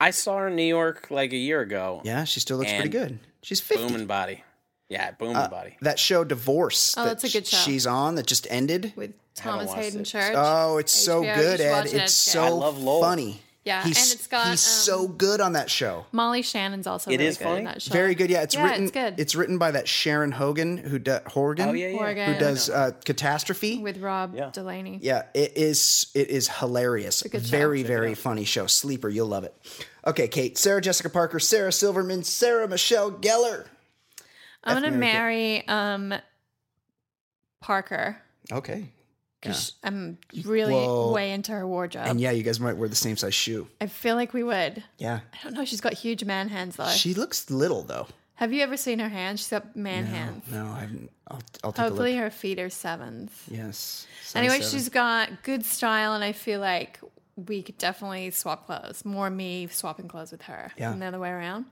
I saw her in New York like a year ago. Yeah, she still looks pretty good. She's 50. booming body. Yeah, booming Uh, body. That show Divorce Oh, that that's a good show. she's on that just ended. with Thomas Haden it. Church. Oh, it's so HBO, you good, Ed. watch it. It's It's so. I love Lowell. funny. Yeah, he's, and it's got, he's um, so good on that show. Molly Shannon's also It really is good funny? in that show. Very good. Yeah, it's Yeah, written. it's good. It's written by that Sharon Hogan who does Horgan. Oh yeah, yeah. Oregon. who does uh, Catastrophe. with Rob Yeah. Delaney. Yeah, it is. It is hilarious. good show. Very, Check very funny show. Sleeper, you'll love it. Okay, Kate, Sarah Jessica Parker, Sarah Silverman, Sarah Michelle Gellar. I'm F gonna Mary marry um Parker. Okay. 'Cause I'm really Well, way into her wardrobe. And yeah, you guys might wear the same size shoe. I feel like we would. Yeah. I don't know. She's got huge man hands though. She looks little though. Have you ever seen her hands? She's got man hands. No, I haven't. I'll, I'll take Hopefully a look. her feet are sevens. Yes. Anyway, seven. she's got good style, and I feel like we could definitely swap clothes. More me swapping clothes with her Yeah. than the other way around.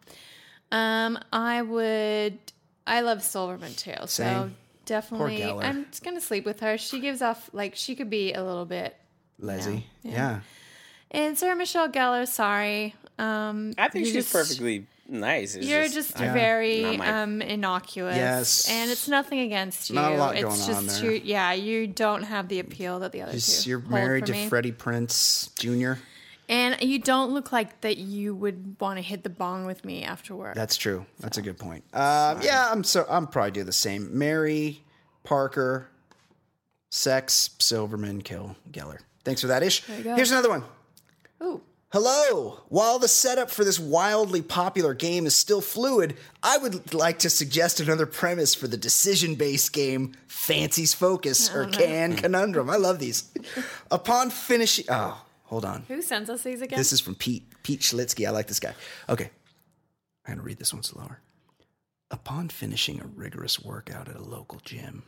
Um, I would. I love Silverman too, so Same. Definitely. Gellar. I'm just gonna sleep with her. She gives off like she could be a little bit. Leslie. Yeah. Yeah. And Sarah Michelle Gellar, sorry. Um, I think she's just- perfectly nice. It's You're just, Yeah. very Not my- um, innocuous. Yes. And it's nothing against you. Not a lot it's going just on there. You, yeah, you don't have the appeal that the other Just- two You're hold married for to me. Freddie Prinze Jr. And you don't look like that you would want to hit the bong with me after work. That's true. That's a good point. Um, yeah, I'm so I'm probably do the same. Mary, Parker, Sex, Silverman, Kill, Gellar. Thanks for that, Ish. you go. Here's another one. Ooh. Hello. While the setup for this wildly popular game is still fluid, I would like to suggest another premise for the decision-based game Fancy's Focus or Can Conundrum. I love these. Upon finishing, oh, hold on. Who sends us these again? This is from Pete Pete Schlitzky. I like this guy. Okay, I'm gonna read this one slower. Upon finishing a rigorous workout at a local gym,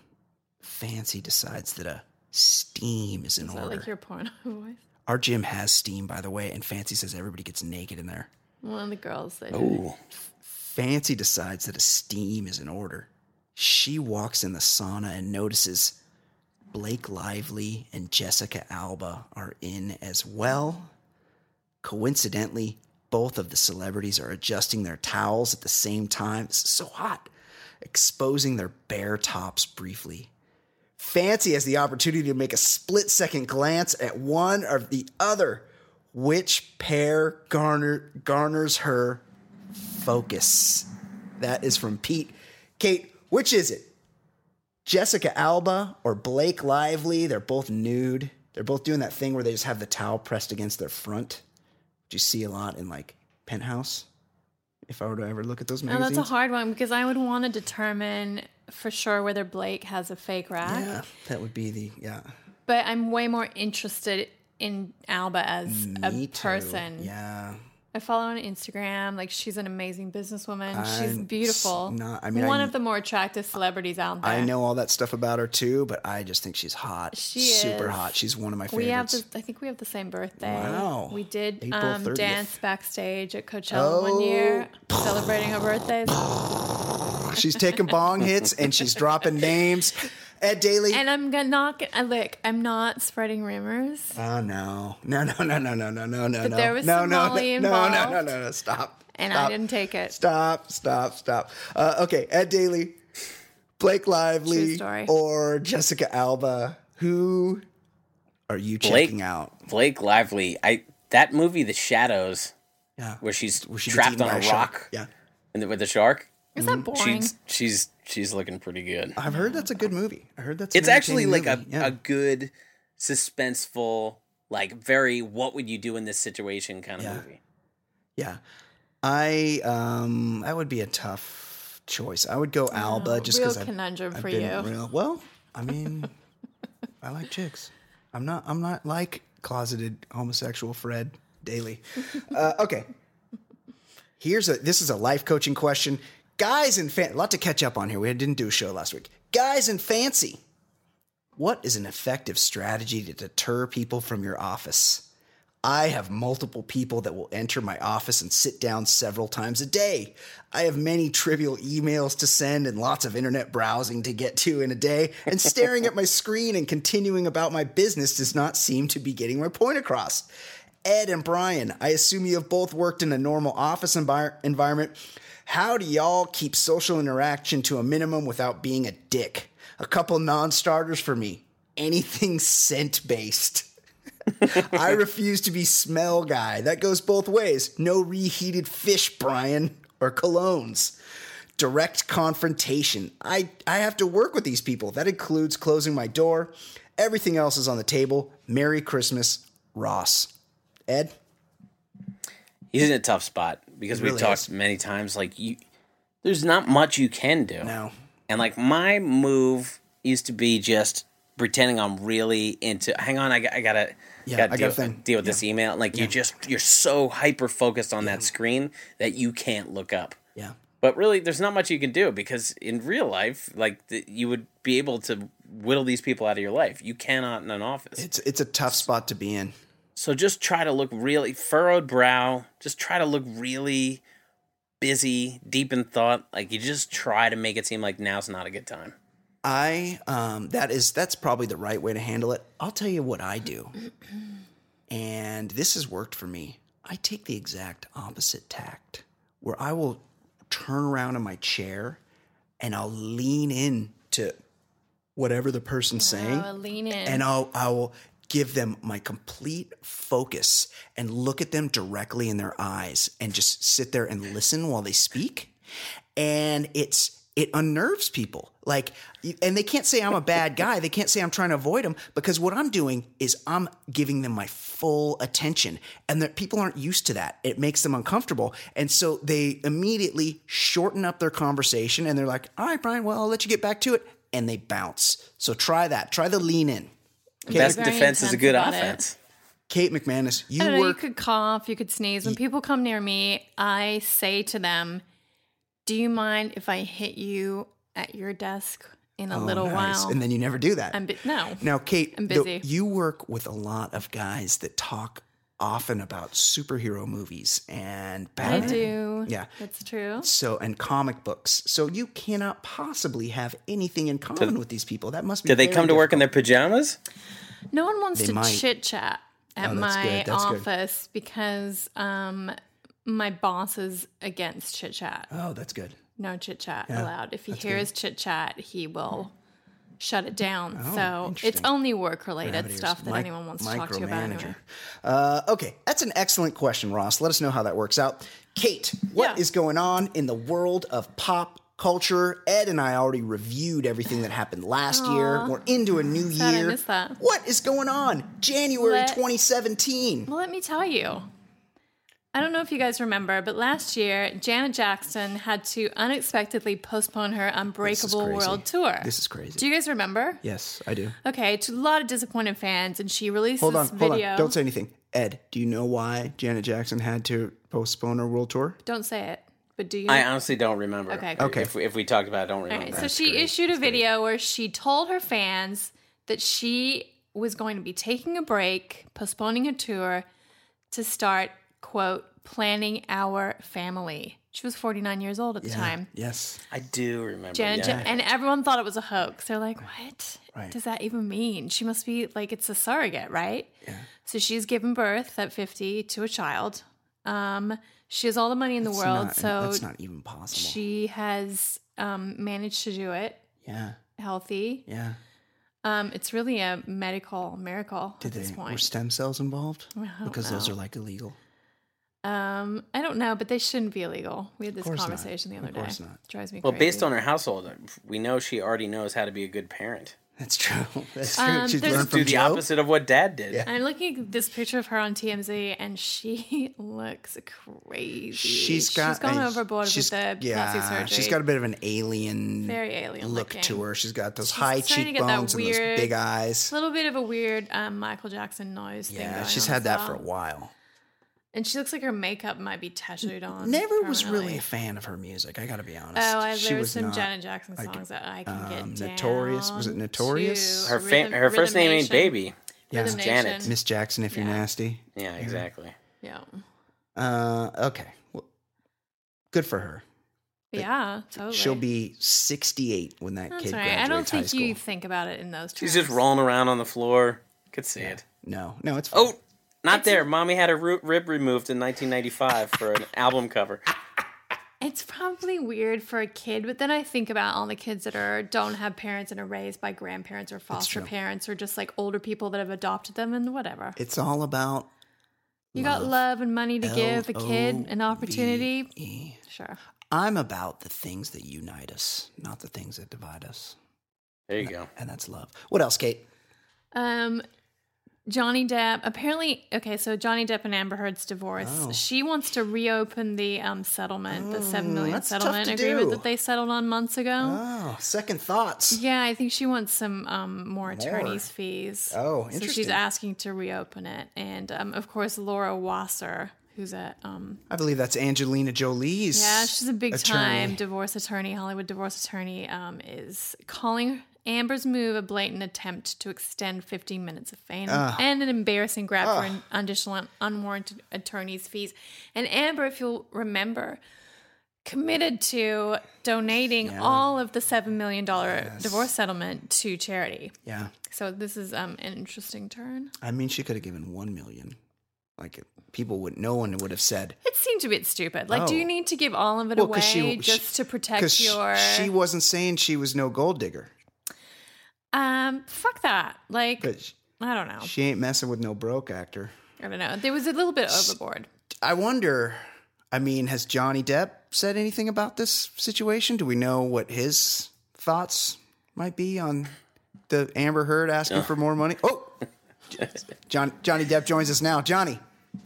Fancy decides that a steam is in Is that order. like your porno voice? Our gym has steam, by the way, and Fancy says everybody gets naked in there. One of the girls. They Ooh. Fancy decides that a steam is in order. She walks in the sauna and notices Blake Lively and Jessica Alba are in as well. Coincidentally, both of the celebrities are adjusting their towels at the same time. This is so hot. Exposing their bare tops briefly. Fancy has the opportunity to make a split second glance at one or the other. Which pair garner, garners her focus? That is from Pete. Kate, which is it? Jessica Alba or Blake Lively? They're both nude. They're both doing that thing where they just have the towel pressed against their front, which you see a lot in like Penthouse. If I were to ever look at those No, magazines. that's a hard one because I would want to determine for sure whether Blake has a fake rack. yeah, that would be the yeah. But I'm way more interested in Alba as Me a too. person. Yeah. I follow on Instagram. Like she's an amazing businesswoman. she's I'm beautiful. not- I mean, one I- of the more attractive celebrities out there. I know all that stuff about her too, but I just think she's hot. She super is. hot. She's one of my favorites. We have the, I think we have the same birthday. Wow. We did um, dance backstage at Coachella one year, celebrating her birthdays. she's taking bong hits and she's dropping names. Ed Daly. And I'm gonna not gonna look. I'm not spreading rumors. Oh no. No no no no no no no no no. there was no, some no, Molly no, no, no, no, no, no, stop. And Stop. I didn't take it. Stop, stop, stop. Uh, okay, Ed Daly, Blake Lively, or Jessica Alba. Who are you Blake- checking out? Blake Lively. I that movie, The Shallows, Yeah. where she's Where she trapped on by a shark. rock Yeah. in the, with the shark. Is that boring? She's she's she's looking pretty good. I've heard that's a good movie. I heard that's. It's actually like entertaining a, movie. a good suspenseful, like very what would you do in this situation kind of Yeah. movie. yeah. I um that would be a tough choice. I would go Alba just real because I've, conundrum I've for been you. real. Well, I mean, I like chicks. I'm not. I'm not like closeted homosexual Fred Daly. Uh, okay. Here's a. This is a life coaching question. Guys in fan, a lot to catch up on here. We didn't do a show last week. Guys in fancy. What is an effective strategy to deter people from your office? I have multiple people that will enter my office and sit down several times a day. I have many trivial emails to send and lots of internet browsing to get to in a day, and staring at my screen and continuing about my business does not seem to be getting my point across. Ed and Brian, I assume you have both worked in a normal office envir- environment. How do y'all keep social interaction to a minimum without being a dick? A couple non starters for me. Anything scent based. I refuse to be smell guy. That goes both ways. No reheated fish, Brian, or colognes. Direct confrontation. I, I have to work with these people. That includes closing my door. Everything else is on the table. Merry Christmas, Ross. Ed? He's in a tough spot because we've really talked is. many times. Like you, there's not much you can do. No. And like my move used to be just pretending I'm really into. Hang on, I, got- I gotta. Yeah, gotta I deal, got a thing. deal with this email. Like you just you're so hyper focused on that screen that you can't look up. Yeah. But really, there's not much you can do because in real life, like the, you would be able to whittle these people out of your life. You cannot in an office. It's it's a tough spot to be in. So just try to look really furrowed brow. Just try to look really busy, deep in thought. Like you just try to make it seem like now's not a good time. I um that is that's probably the right way to handle it. I'll tell you what I do. And this has worked for me. I take the exact opposite tact where I will turn around in my chair and I'll lean in to whatever the person's saying Oh, lean in. and I'll I will give them my complete focus and look at them directly in their eyes and just sit there and listen while they speak. And it's it unnerves people. Like and they can't say I'm a bad guy. They can't say I'm trying to avoid them because what I'm doing is I'm giving them my full attention. And that people aren't used to that. It makes them uncomfortable. And so they immediately shorten up their conversation and they're like, "All right, Brian, well, I'll let you get back to it." And they bounce. So try that. Try the lean in. Best defense is a good about it. offense. Kate McManus, you I don't you could cough, you could sneeze. When people come near me, I say to them, Do you mind if I hit you at your desk in a oh, little Oh, Nice. while? And then you never do that. I'm bu- no. now, Kate, I'm the- you work with a lot of guys that talk often about superhero movies and Batman. I Batman. do. Yeah. That's true. So and comic books. So you cannot possibly have anything in common with these people. That must be. Do they come to work in their pajamas? No one wants They to chit chat at Oh, my good, that's good. office because um, my boss is against chit chat. Oh, that's good. No chit chat Yeah, allowed. If he hears chit chat, he will shut it down. Oh, so it's only work related stuff that mic- anyone wants to talk to you about. Anyway. Uh, okay, that's an excellent question, Ross. Let us know how that works out. Kate, what is Yeah. going on in the world of pop culture? Ed and I already reviewed everything that happened last year. We're into a new year. What is going on? January Let- 2017. Well, let me tell you. I don't know if you guys remember, but last year, Janet Jackson had to unexpectedly postpone her Unbreakable. World Tour. This is crazy. Do you guys remember? yes, I do. Okay, to a lot of disappointed fans, and she released Hold on, this hold video. on. Don't say anything. Ed, do you know why Janet Jackson had to postpone her world tour? Don't say it. But do you? I honestly don't remember. Okay. Okay. If we, if we talked about it, I don't remember. right, so she issued a video where she told her fans that she was going to be taking a break, postponing a tour to start, quote, planning our family. She was 49 years old at the Yeah. time. Yes. I do remember. Janet, yeah. And everyone thought it was a hoax. They're like, "What Right. does that even mean?" She must be like it's a surrogate, right? Yeah. So she's given birth at 50 to a child. Um, she has all the money in the world, not- so that's not even possible. she has um, managed to do it yeah. healthy. Yeah. Um, it's really a medical miracle Did at this they were stem cells involved? Because those are like illegal. Um, I don't know, but they shouldn't be illegal. We had this course not. conversation the other day. Of course day. not. Drives me well, crazy. based on her household, we know she already knows how to be a good parent. That's true. That's true. Um, She's learned from Do the Joe. opposite of what Dad did. Yeah. I'm looking at this picture of her on TMZ, and she looks crazy. She's got she's gone a- overboard she's- with the yeah, plastic surgery. She's got a bit of an alien very alien look looking. to her. She's got those She's high starting to cheekbones and those big eyes. A little bit of a weird um, Michael Jackson nose thing. Yeah, going she's on had as that for a while. And she looks like her makeup might be tattooed on. Never was really a fan of her music. I got to be honest. Oh, I, She there was was some not- Janet Jackson songs that I can get um, down. Notorious- was it Notorious? Her fa- Rhythm- her first name ain't Baby. Yeah. Rhythm Janet. Miss Jackson, if you're Yeah. nasty. Yeah, exactly. Yeah. Uh, okay. Well, good for her. Yeah, totally. She'll be 68 when that That's kid right. graduates I don't think school. you think about it in those terms. She's just rolling around on the floor. Could see it. No, no, it's fine. Oh, not there. Mommy had a ru- rib removed in 1995 for an album cover. It's probably weird for a kid, but then I think about all the kids that are don't have parents and are raised by grandparents or foster parents or just like older people that have adopted them and whatever. It's all about You got love and money to give a kid an opportunity. V. Sure. I'm about the things that unite us, not the things that divide us. There you go. And that's love. What else, Kate? Um, Johnny Depp. Apparently, okay. So Johnny Depp and Amber Heard's divorce. Oh. She wants to reopen the um settlement, the seven million settlement agreement do. that they settled on months ago. Oh, second thoughts. Yeah, I think she wants some um, more attorney's fees. Oh, interesting. So she's asking to reopen it, and um, of course Laura Wasser, who's a um, I believe that's Angelina Jolie's. yeah, she's a big time divorce attorney, Hollywood divorce attorney, um, is calling Amber's move a blatant attempt to extend 15 minutes of fame and an embarrassing grab for an additional unwarranted attorney's fees. And Amber, if you'll remember, committed to donating all of the seven million dollar divorce settlement to charity. Yeah. So this is um, an interesting turn. I mean, she could have given one million. Like people would, no one would have said. It seemed a bit stupid. Like, do Oh. you need to give all of it Well, away she- just to protect your? she wasn't saying she was no gold digger, um, fuck that. Like, but sh- I don't know. she ain't messing with no broke actor. I don't know. There was a little bit overboard. I wonder. I mean, has Johnny Depp said anything about this situation? Do we know what his thoughts might be on the Amber Heard asking for more money? Oh, John Johnny Depp joins us now. Johnny, You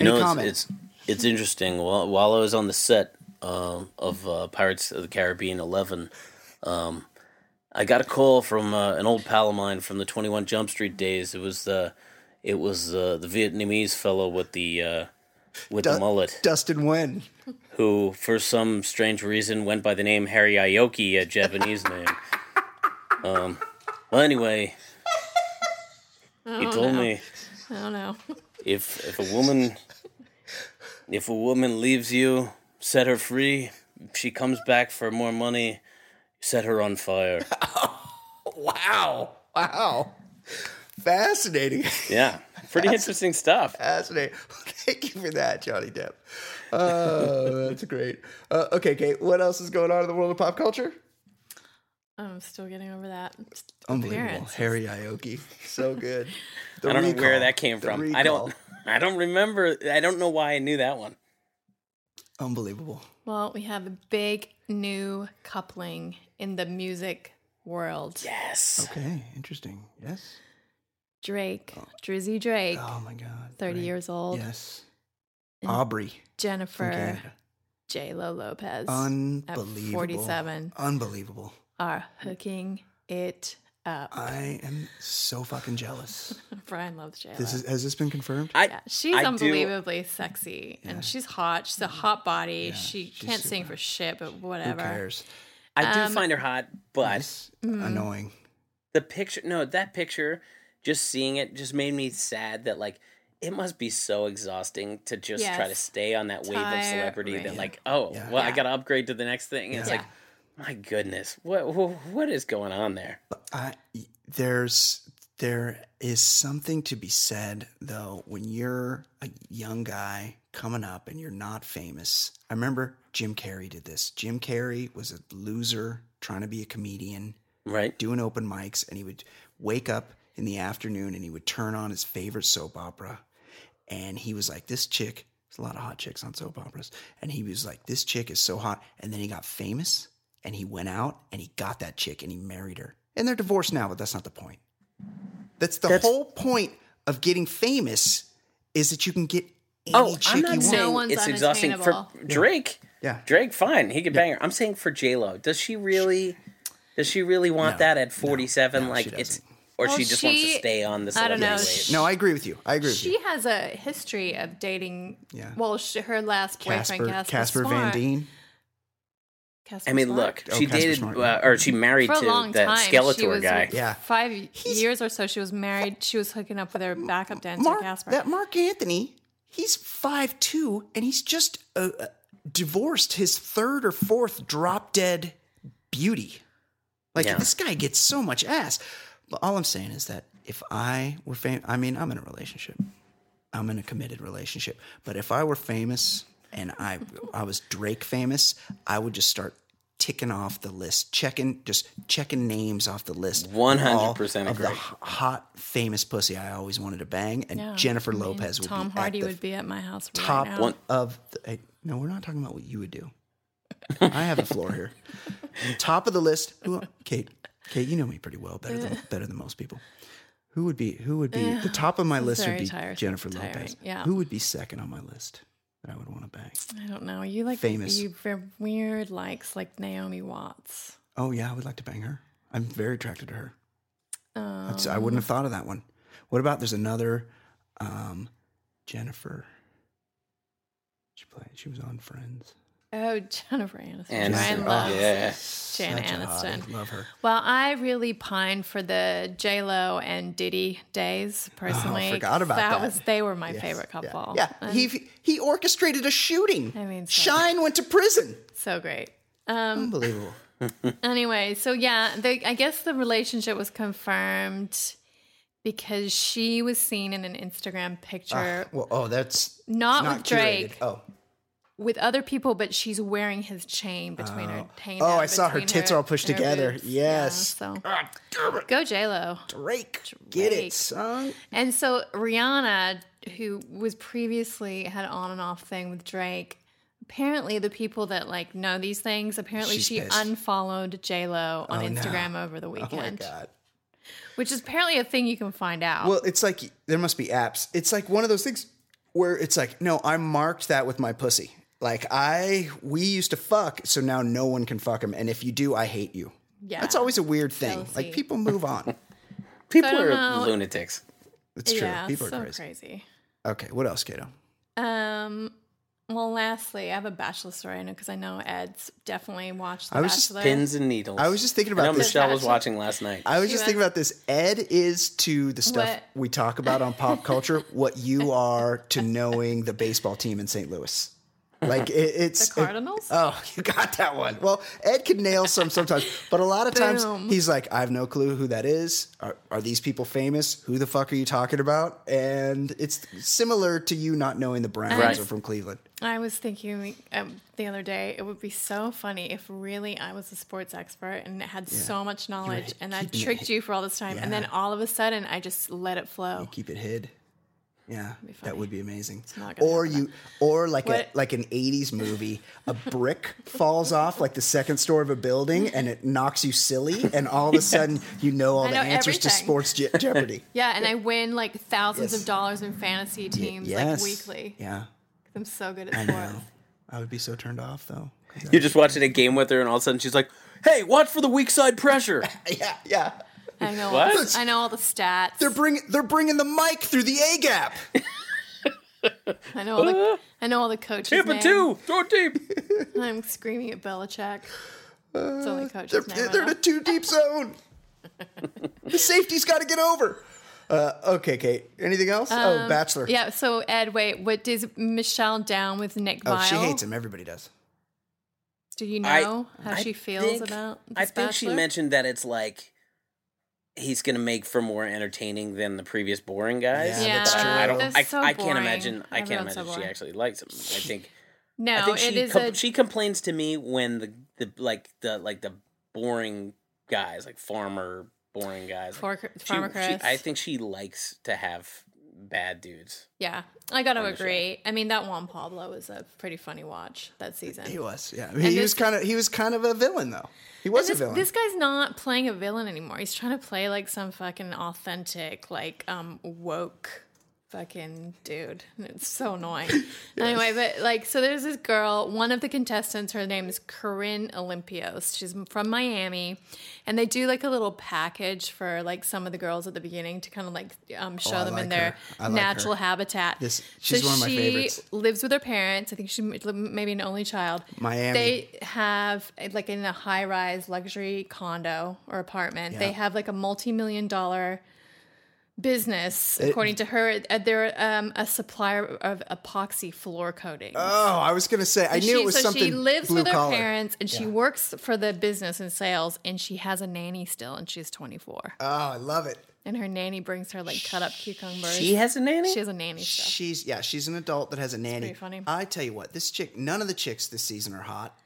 any know, comment? it's, it's it's interesting. While while I was on the set um, of uh, Pirates of the Caribbean Eleven, um, I got a call from uh, an old pal of mine from the Twenty One Jump Street days. It was the it was uh, the Vietnamese fellow with the uh, with the mullet, Dustin Nguyen. who for some strange reason went by the name Harry Aoki, a Japanese name. Um, well, anyway, he told me I don't know. if if a woman if a woman leaves you, set her free. If she comes back for more money, set her on fire. Wow, wow, fascinating, Yeah, pretty interesting stuff. fascinating. Thank you for that, Johnny Depp. Oh, that's great. Uh, okay, Kate, what else is going on in the world of pop culture? I'm still getting over that. Unbelievable, appearance. Harry Aoki, so good. The I don't know where that came the from. I don't. I don't remember. I don't know why I knew that one. Unbelievable. Well, we have a big new coupling in the music world. Yes. Okay, interesting. Yes. Drake, oh. Drizzy Drake, Oh my God. 30 great. years old. Yes. And Aubrey Jennifer Canada. J Lo Lopez Unbelievable. at 47 Unbelievable. are hooking it up. I am so fucking jealous. Brian loves J This is has this been confirmed? I. Yeah, she's I do- unbelievably sexy and she's hot. She's a hot body. she can't sing for shit, but Who whatever. cares? I do Um, find her hot, but It's Mm-hmm. annoying. the picture. No, that picture. Just seeing it just made me sad that like it must be so exhausting to just try to stay on that wave of celebrity that like oh Yeah. well I got to upgrade to the next thing. And It's Yeah. like my goodness, what what, is going on there? I, there's there is something to be said though when you're a young guy coming up and you're not famous. I remember Jim Carrey did this. Jim Carrey was a loser trying to be a comedian, Right? doing open mics, and he would wake up in the afternoon and he would turn on his favorite soap opera, and he was like, "This chick." There's a lot of hot chicks on soap operas, and he was like, "This chick is so hot," and then he got famous, and he went out and he got that chick and he married her, and they're divorced now, but that's not the point. That's the That's- whole point of getting famous is that you can get any Oh, chick I'm you not want. saying one's it's exhausting for. Drake. Yeah. Drake, fine, he could bang her. I'm saying for J Lo, does she really? Does she really want No, that at 47? no, like it's, or Well, she just wants to stay on the I don't know, she- No, I agree with you. I agree with She you. has a history of dating. Yeah. Well, she, her last boyfriend, Casper, Casper, Casper Van Smart- Dien. Casper I mean, Smart? look, she Casper dated, Smart, uh, or she married for a to long that time. she Skeletor was guy. Yeah. five years or so. She was married. She was hooking up with her backup dancer, Mark, Casper. that Marc Anthony, he's five two, and he's just uh, uh, divorced his third or fourth drop dead beauty. Like Yeah. this guy gets so much ass. But all I'm saying is that if I were famous, I mean, I'm in a relationship. I'm in a committed relationship. But if I were famous and I I was Drake famous, I would just start ticking off the list, checking just checking names off the list. 100% of the hot famous pussy I always wanted to bang, and Yeah. Jennifer I mean, Lopez would Tom be Hardy at the would be at my house right top now. one of. The, hey, no, we're not talking about what you would do. I have the floor here. top of the list. Who, Kate, Kate, you know me pretty well, better than better than most people. Who would be who would be the top of my list would be tired- Jennifer tiring, Lopez. yeah. Who would be second on my list that I would want to bang? I don't know. You like Famous. You very weird likes like Naomi Watts. Oh yeah, I would like to bang her. I'm very attracted to her. Um, That's, I wouldn't have thought of that one. What about there's another um, Jennifer. She played. She was on Friends. Oh, Jennifer Aniston. And Ryan oh, loves yeah. Jan Such Aniston. hottie. Love her. Well, I really pine for the J Lo and Diddy days personally. Oh, forgot about that. was they were my Yes. favorite couple. Yeah, And he he orchestrated a shooting. I mean, so- Shine went to prison. so great. Um, Unbelievable. anyway, so yeah, the, I guess the relationship was confirmed because she was seen in an Instagram picture well, oh, that's not, not with Drake, curated. Oh, with other people, but she's wearing his chain between her. hanging Oh, oh I saw her tits all pushed together. boobs. Yes. Yeah, so God damn it. go J Lo. Drake, get it, son. And so Rihanna, who was previously had an on and off thing with Drake, apparently the people that like know these things, apparently She's she pissed. unfollowed J Lo on Oh, no. Instagram over the weekend. Oh my god. which is apparently a thing you can find out. Well, it's like there must be apps. It's like one of those things where it's like, no, I marked that with my pussy. Like I, we used to fuck, so now no one can fuck him. And if you do, I hate you. Yeah. that's always a weird thing. Jealousy. Like people move on. People are know. lunatics. It's true. yeah, people are crazy. crazy. Okay, what else, Kato? Um. Well, lastly, I have a bachelor story. I know because I know Ed's definitely watched The I was just Pins and needles. I was just thinking I know about this. Michelle was watching last night. I was She just thinking about this. Ed is to the stuff What? we talk about on pop culture what you are to knowing the baseball team in St. Louis. Like it, it's The Cardinals? oh, you got that one. Well, Ed can nail some sometimes, but a lot of times he's like, I have no clue who that is. Are, are these people famous? Who the fuck are you talking about? And it's similar to you not knowing the Browns Right. are from Cleveland. I was thinking um, the other day, it would be so funny if really I was a sports expert and had so much knowledge and I tricked you for all this time. And then all of a sudden, I just let it flow. Keep it hid. Yeah, that would be amazing. Or happen. you, or like a like an '80s movie, a brick falls off like the second story of a building, and it knocks you silly, and all of a sudden you know all I the know answers to. Sports Je- Jeopardy. Yeah, and I win like thousands Yes. of dollars in fantasy teams yes, like weekly. Yeah, I'm so good at I sports. know. I would be so turned off though. You're just watching a game with her, and all of a sudden she's like, "Hey, watch for the weak side pressure." Yeah, yeah. I know. What? All the, I know all the stats. They're bringing they're bringing the mic through the A gap. I know all the. I know all the coaches. Tampa names. two, throw it deep. I'm screaming at Belichick. It's only They're, name. They're in know. a too deep zone. the safety's got to get over. Uh, okay, Kate. Anything else? oh, Bachelor. Um, Yeah. So Ed, wait, what is Michelle down with Nick Oh, Vile? she hates him. Everybody does. Do you I- know how I she feels think- about? This I think she mentioned that it's like he's gonna make for more entertaining than the previous boring guys. Yeah, Yeah, that's true. I don't. they're I, so I can't imagine. I can't Everyone's so imagine she actually likes him. I think. No, I think she is com- a she complains to me when the the like the like the boring guys like farmer boring guys. For- She- Farmer she- Chris. I think she likes to have bad dudes. Yeah, I got to on the show. agree. I mean, that Juan Pablo was a pretty funny watch that season. He was. Yeah. I mean, he this- was kind of. He was kind of a villain, though. He was this, a villain. this guy's not playing a villain anymore. He's trying to play like some fucking authentic, like um woke fucking dude. It's so annoying. Anyway, but like so there's this girl, one of the contestants, her name is Corinne Olympios. She's from Miami. And they do like a little package for like some of the girls at the beginning to kind of like um, show Oh, them like in their. Like natural her. habitat. This- she's so one of my she favorites. lives with her parents. I think she maybe an only child. Miami. They have like in a high rise luxury condo or apartment. They have like a multi million dollar business, It- according to her. Uh, They're um, a supplier of epoxy floor coatings. oh, I was gonna say. I And knew she, it was so something. she lives blue with her collar. parents and she works for the business and sales and she has a nanny still and she's 24 Oh, I love it. and her nanny brings her like cut up cucumbers She has a nanny. she has a nanny still She's yeah, she's an adult that has a nanny. pretty funny. I tell you what, this chick, none of the chicks this season are hot.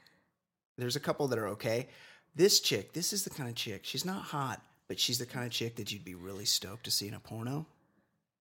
There's a couple that are okay. This chick, this is the kind of chick. She's not hot, but she's the kind of chick that you'd be really stoked to see in a porno.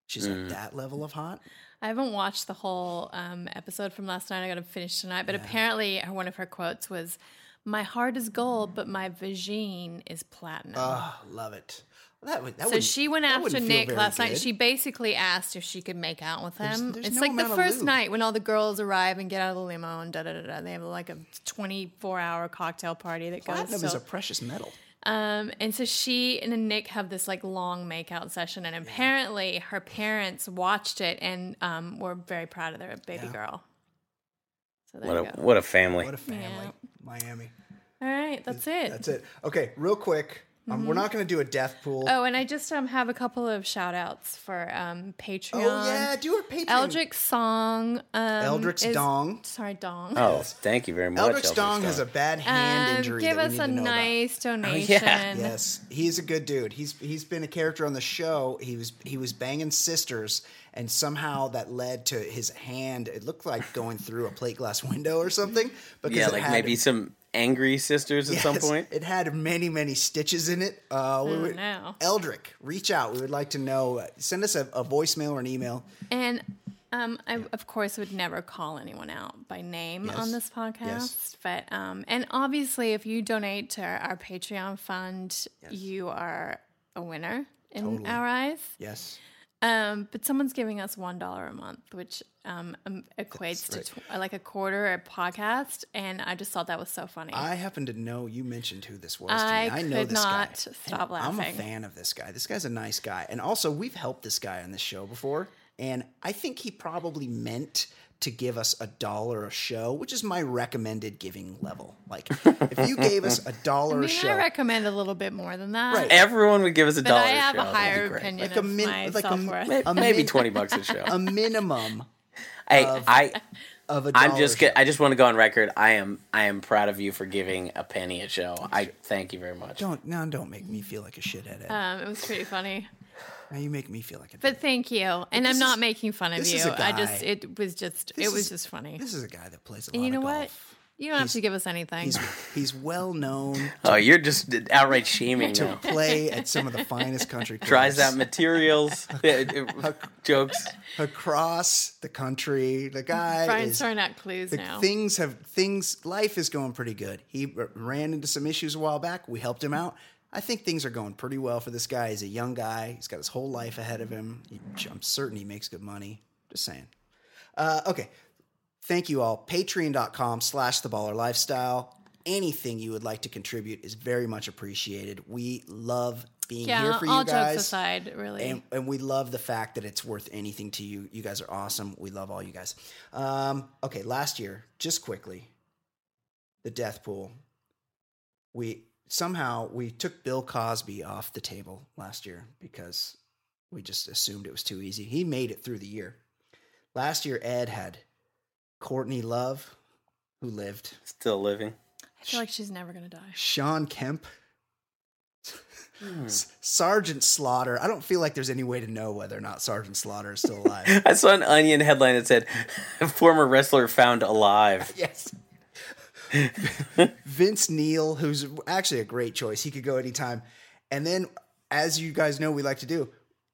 She's Mm. at that level of hot. I haven't watched the whole um, episode from last night. I got to finish tonight. But apparently, her- one of her quotes was, "My heart is gold, but my vagine is platinum." Oh, love it. That would, that so she went after Nick very last night. good. She basically asked if she could make out with him. there's it's no like the first night when all the girls arrive and get out of the limo and da da da da. They have like a 24 hour cocktail party that goes. platinum so- is a precious metal. Um, and so she and Nick have this like long makeout session, and apparently her parents watched it and um, were very proud of their baby Yeah. girl. So there What you a go. what a family. What a family. Yeah. Miami. All right, that's it. That's it. Okay, real quick. Um, We're not going to do a death pool. Oh, and I just um, have a couple of shout outs for um, Patreon. Oh, yeah, do our Patreon. Eldrick Song. Um, Eldrick's is- Dong. Sorry, Dong. Oh, thank you very much. Eldrick's Eldrick's Dong has a bad hand Um, injury. give that us we a need to know about. nice donation. Yes, he's a good dude. He's he's been a character on the show. He was he was banging sisters, and somehow that led to his hand. It looked like going through a plate glass window or something. Because Yeah, it like had- maybe some angry sisters at some point. It had many many stitches in it. Uh, we Oh, would, no. Eldrick, reach out. We would like to know. Send us a, a voicemail or an email. And um, I, of course, would never call anyone out by name Yes. on this podcast. Yes. But um, and obviously, if you donate to our, our Patreon fund, you are a winner in Totally. our eyes. Yes. Um, but someone's giving us one dollar a month, which um, um, equates That's to tw- like a quarter a podcast, and I just thought that was so funny. I happen to know you mentioned who this was. To I me. I know this guy. not stop And I'm a fan of this guy. This guy's a nice guy, and also we've helped this guy on this show before, and I think he probably meant to give us a dollar a show, which is my recommended giving level. Like, if you gave us a dollar I a mean, show, I recommend a little bit more than that. Right. Everyone would give us a But dollar. I have show. a higher opinion Like a of min- my like a self worth. Maybe, a maybe twenty bucks a show. a minimum Hey, I of a. I'm dollar just show. get, I just want to go on record. I am I am proud of you for giving a penny a show. I thank you very much. Don't no, don't make me feel like a shithead. Um, it was pretty funny. Now you make me feel like a. But thank you. And I'm not is- making fun of this you. is a I just it was just This it was is- just funny. This is a guy that plays a lot you know of what? golf. You don't have to give us anything. He's he's well known Oh, you're just outright shaming to now. play at some of the finest country clubs. Tries out materials, jokes. across the country. The guy Brian's is throwing out clues the now. things have things. Life is going pretty good. He r- ran into some issues a while back. We helped him out. I think things are going pretty well for this guy. He's a young guy. He's got his whole life ahead of him. He, I'm certain he makes good money. Just saying. Uh, okay. Thank you all. Patreon.com slash the baller lifestyle. Anything you would like to contribute is very much appreciated. We love being here for all you guys. jokes aside, really. And, and we love the fact that it's worth anything to you. You guys are awesome. We love all you guys. Um, okay, last year, just quickly, the death pool. We somehow we took Bill Cosby off the table last year because We just assumed it was too easy. He made it through the year. Last year, Ed had Courtney Love, who lived, Still living. I feel like she's never gonna die. Shawn Kemp, hmm. S- Sergeant Slaughter. I don't feel like there's any way to know whether or not Sergeant Slaughter is still alive. I saw an Onion headline that said, "Former wrestler found alive." yes. Vince Neil, who's actually a great choice. He could go anytime. And then, as you guys know, we like to do,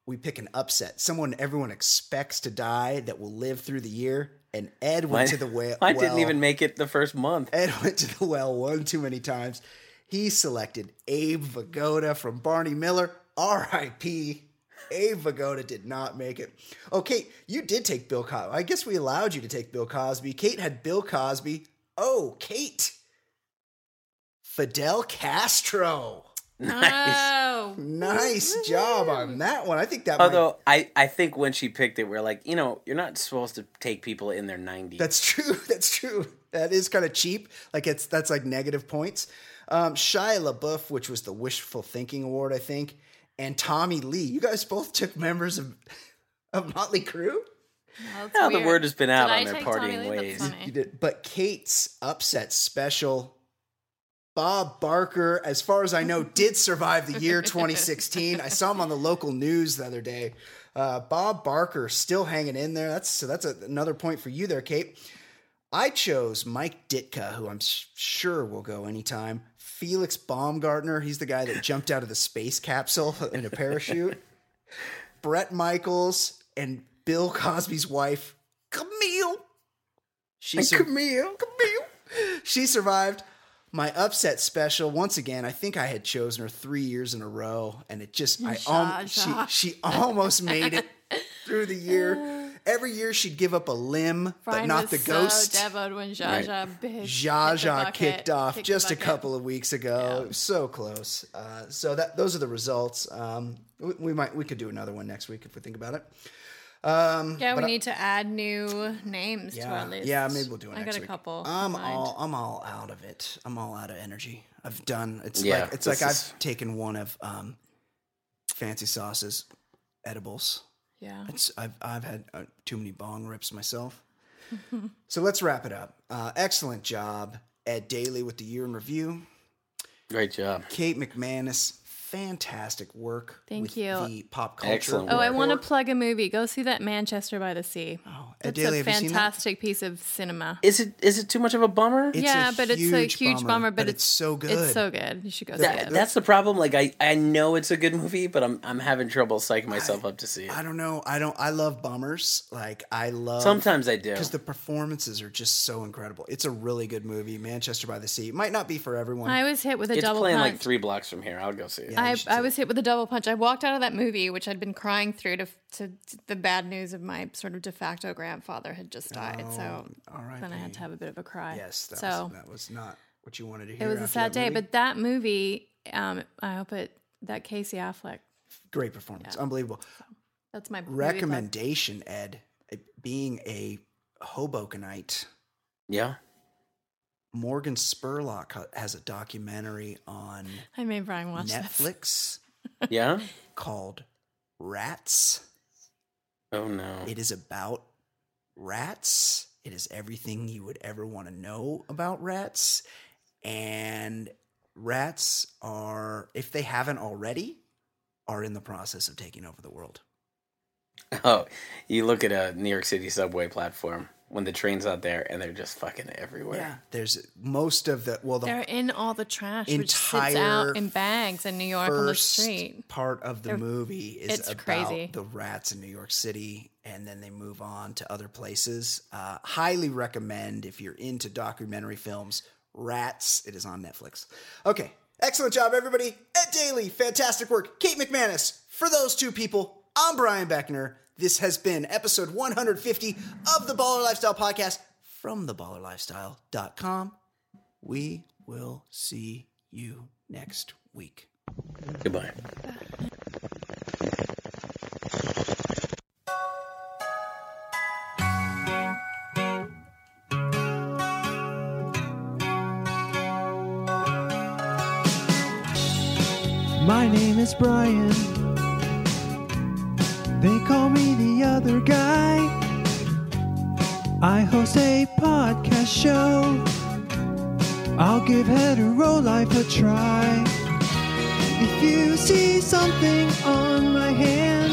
we pick an upset. Someone everyone expects to die that will live through the year. And Ed went Mine, to the well. I didn't even make it the first month. Ed went to the well one too many times. He selected Abe Vigoda from Barney Miller. R.I.P. Abe Vigoda did not make it. Oh, Kate, you did take Bill Cosby. I guess we allowed you to take Bill Cosby. Kate had Bill Cosby. Oh, Kate. Fidel Castro. Oh, Nice job on that one. I think that might, Although I, I think when she picked it, we're like, you know, you're not supposed to take people in their 90s. That's true. That's true. That is kind of cheap. Like it's that's like negative points. Um, Shia LaBeouf, which was the Wishful Thinking Award, I think, and Tommy Lee. You guys both took members of of Motley Crue. That's Now the word has been out Did I on their partying Lee? ways. You did, but Kate's upset special. Bob Barker, as far as I know, did survive the year 2016. I saw him on the local news the other day. Uh, Bob Barker still hanging in there. That's so that's a, another point for you there, Kate. I chose Mike Ditka, who I'm s- sure will go anytime. Felix Baumgartner, he's the guy that jumped out of the space capsule in a parachute. Bret Michaels and Bill Cosby's wife, Camille. She sur- Camille. Camille. She survived. My upset special, once again, I think I had chosen her three years in a row, and it just, I al- she, Zsa. she almost made it through the year. Every year she'd give up a limb, but not the ghost. So devoed when Zsa Zsa big. Zsa Zsa bucket, kicked off just a couple of weeks ago. Was So close. Uh, so that those are the results. Um, we, we might we could do another one next week if we think about it. Yeah, we but I- need to add new names to Yeah, our list. yeah, maybe we'll do it. I next got a week. couple. I'm all I'm all out of it. I'm all out of energy. I've done. It's Yeah, like it's like this I've taken one of um, fancy sauces edibles. Yeah. It's I've I've had uh, too many bong rips myself. so let's wrap it up. Uh, excellent job, Ed Daly with the year in review. Great job. Kate McManus, fantastic work. Thank with you. The pop culture. Excellent Oh, I want to plug a movie. Go see that Manchester by the Sea. Oh, It's Daly, a have you seen that? fantastic piece of cinema. Is it is it too much of a bummer? It's yeah, a but it's a huge bummer, but, it's, so good. It's so good. You should go see it. that's the problem. Like I, I know it's a good movie, but I'm I'm having trouble psyching myself up to see it. I don't know. I don't. I love bummers. Like I love. Sometimes I do. because the performances are just so incredible. It's a really good movie. Manchester by the Sea might not be for everyone. I was hit with a It's double playing punch. like three blocks from here. I'll go see it. Yeah, you I, I was hit with a double punch. I walked out of that movie, which I'd been crying through to, to, to the bad news of my sort of de facto grandfather had just died. so all right. then I had to have a bit of a cry. Yes, that, so was, that was not what you wanted to hear. it was a sad day. But that movie, um, I hope it that Casey Affleck. great performance, unbelievable. That's my. Recommendation, Ed. uh, Being a Hobokenite, yeah. Morgan Spurlock has a documentary on I made Brian watch. Netflix Yeah. called Rats. Oh no. It is about rats. It is everything you would ever want to know about rats. And rats are, if they haven't already, are in the process of taking over the world. Oh, you look at a New York City subway platform when the train's out there and they're just fucking everywhere. Yeah. There's most of the, well, the They're in all the trash, which sits Entire out in bags in New York on the first street. part of the movie is it's about crazy. the rats in New York City, and then they move on to other places. Uh, highly recommend if you're into documentary films. Rats. It is on Netflix. Okay, excellent job, everybody. Ed Daly, fantastic work. Kate McManus. For those two people, I'm Brian Beckner. This has been episode 150 of the Baller Lifestyle Podcast from theballerlifestyle.com. We will see you next week. Goodbye. My name is Brian. They call me the other guy. I host a podcast show. I'll give hetero life a try. If you see something on my hand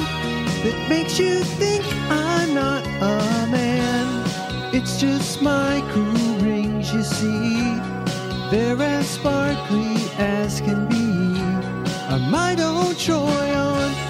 that makes you think I'm not a man, it's just my cool rings, you see. They're as sparkly as can be. I might own Troy on.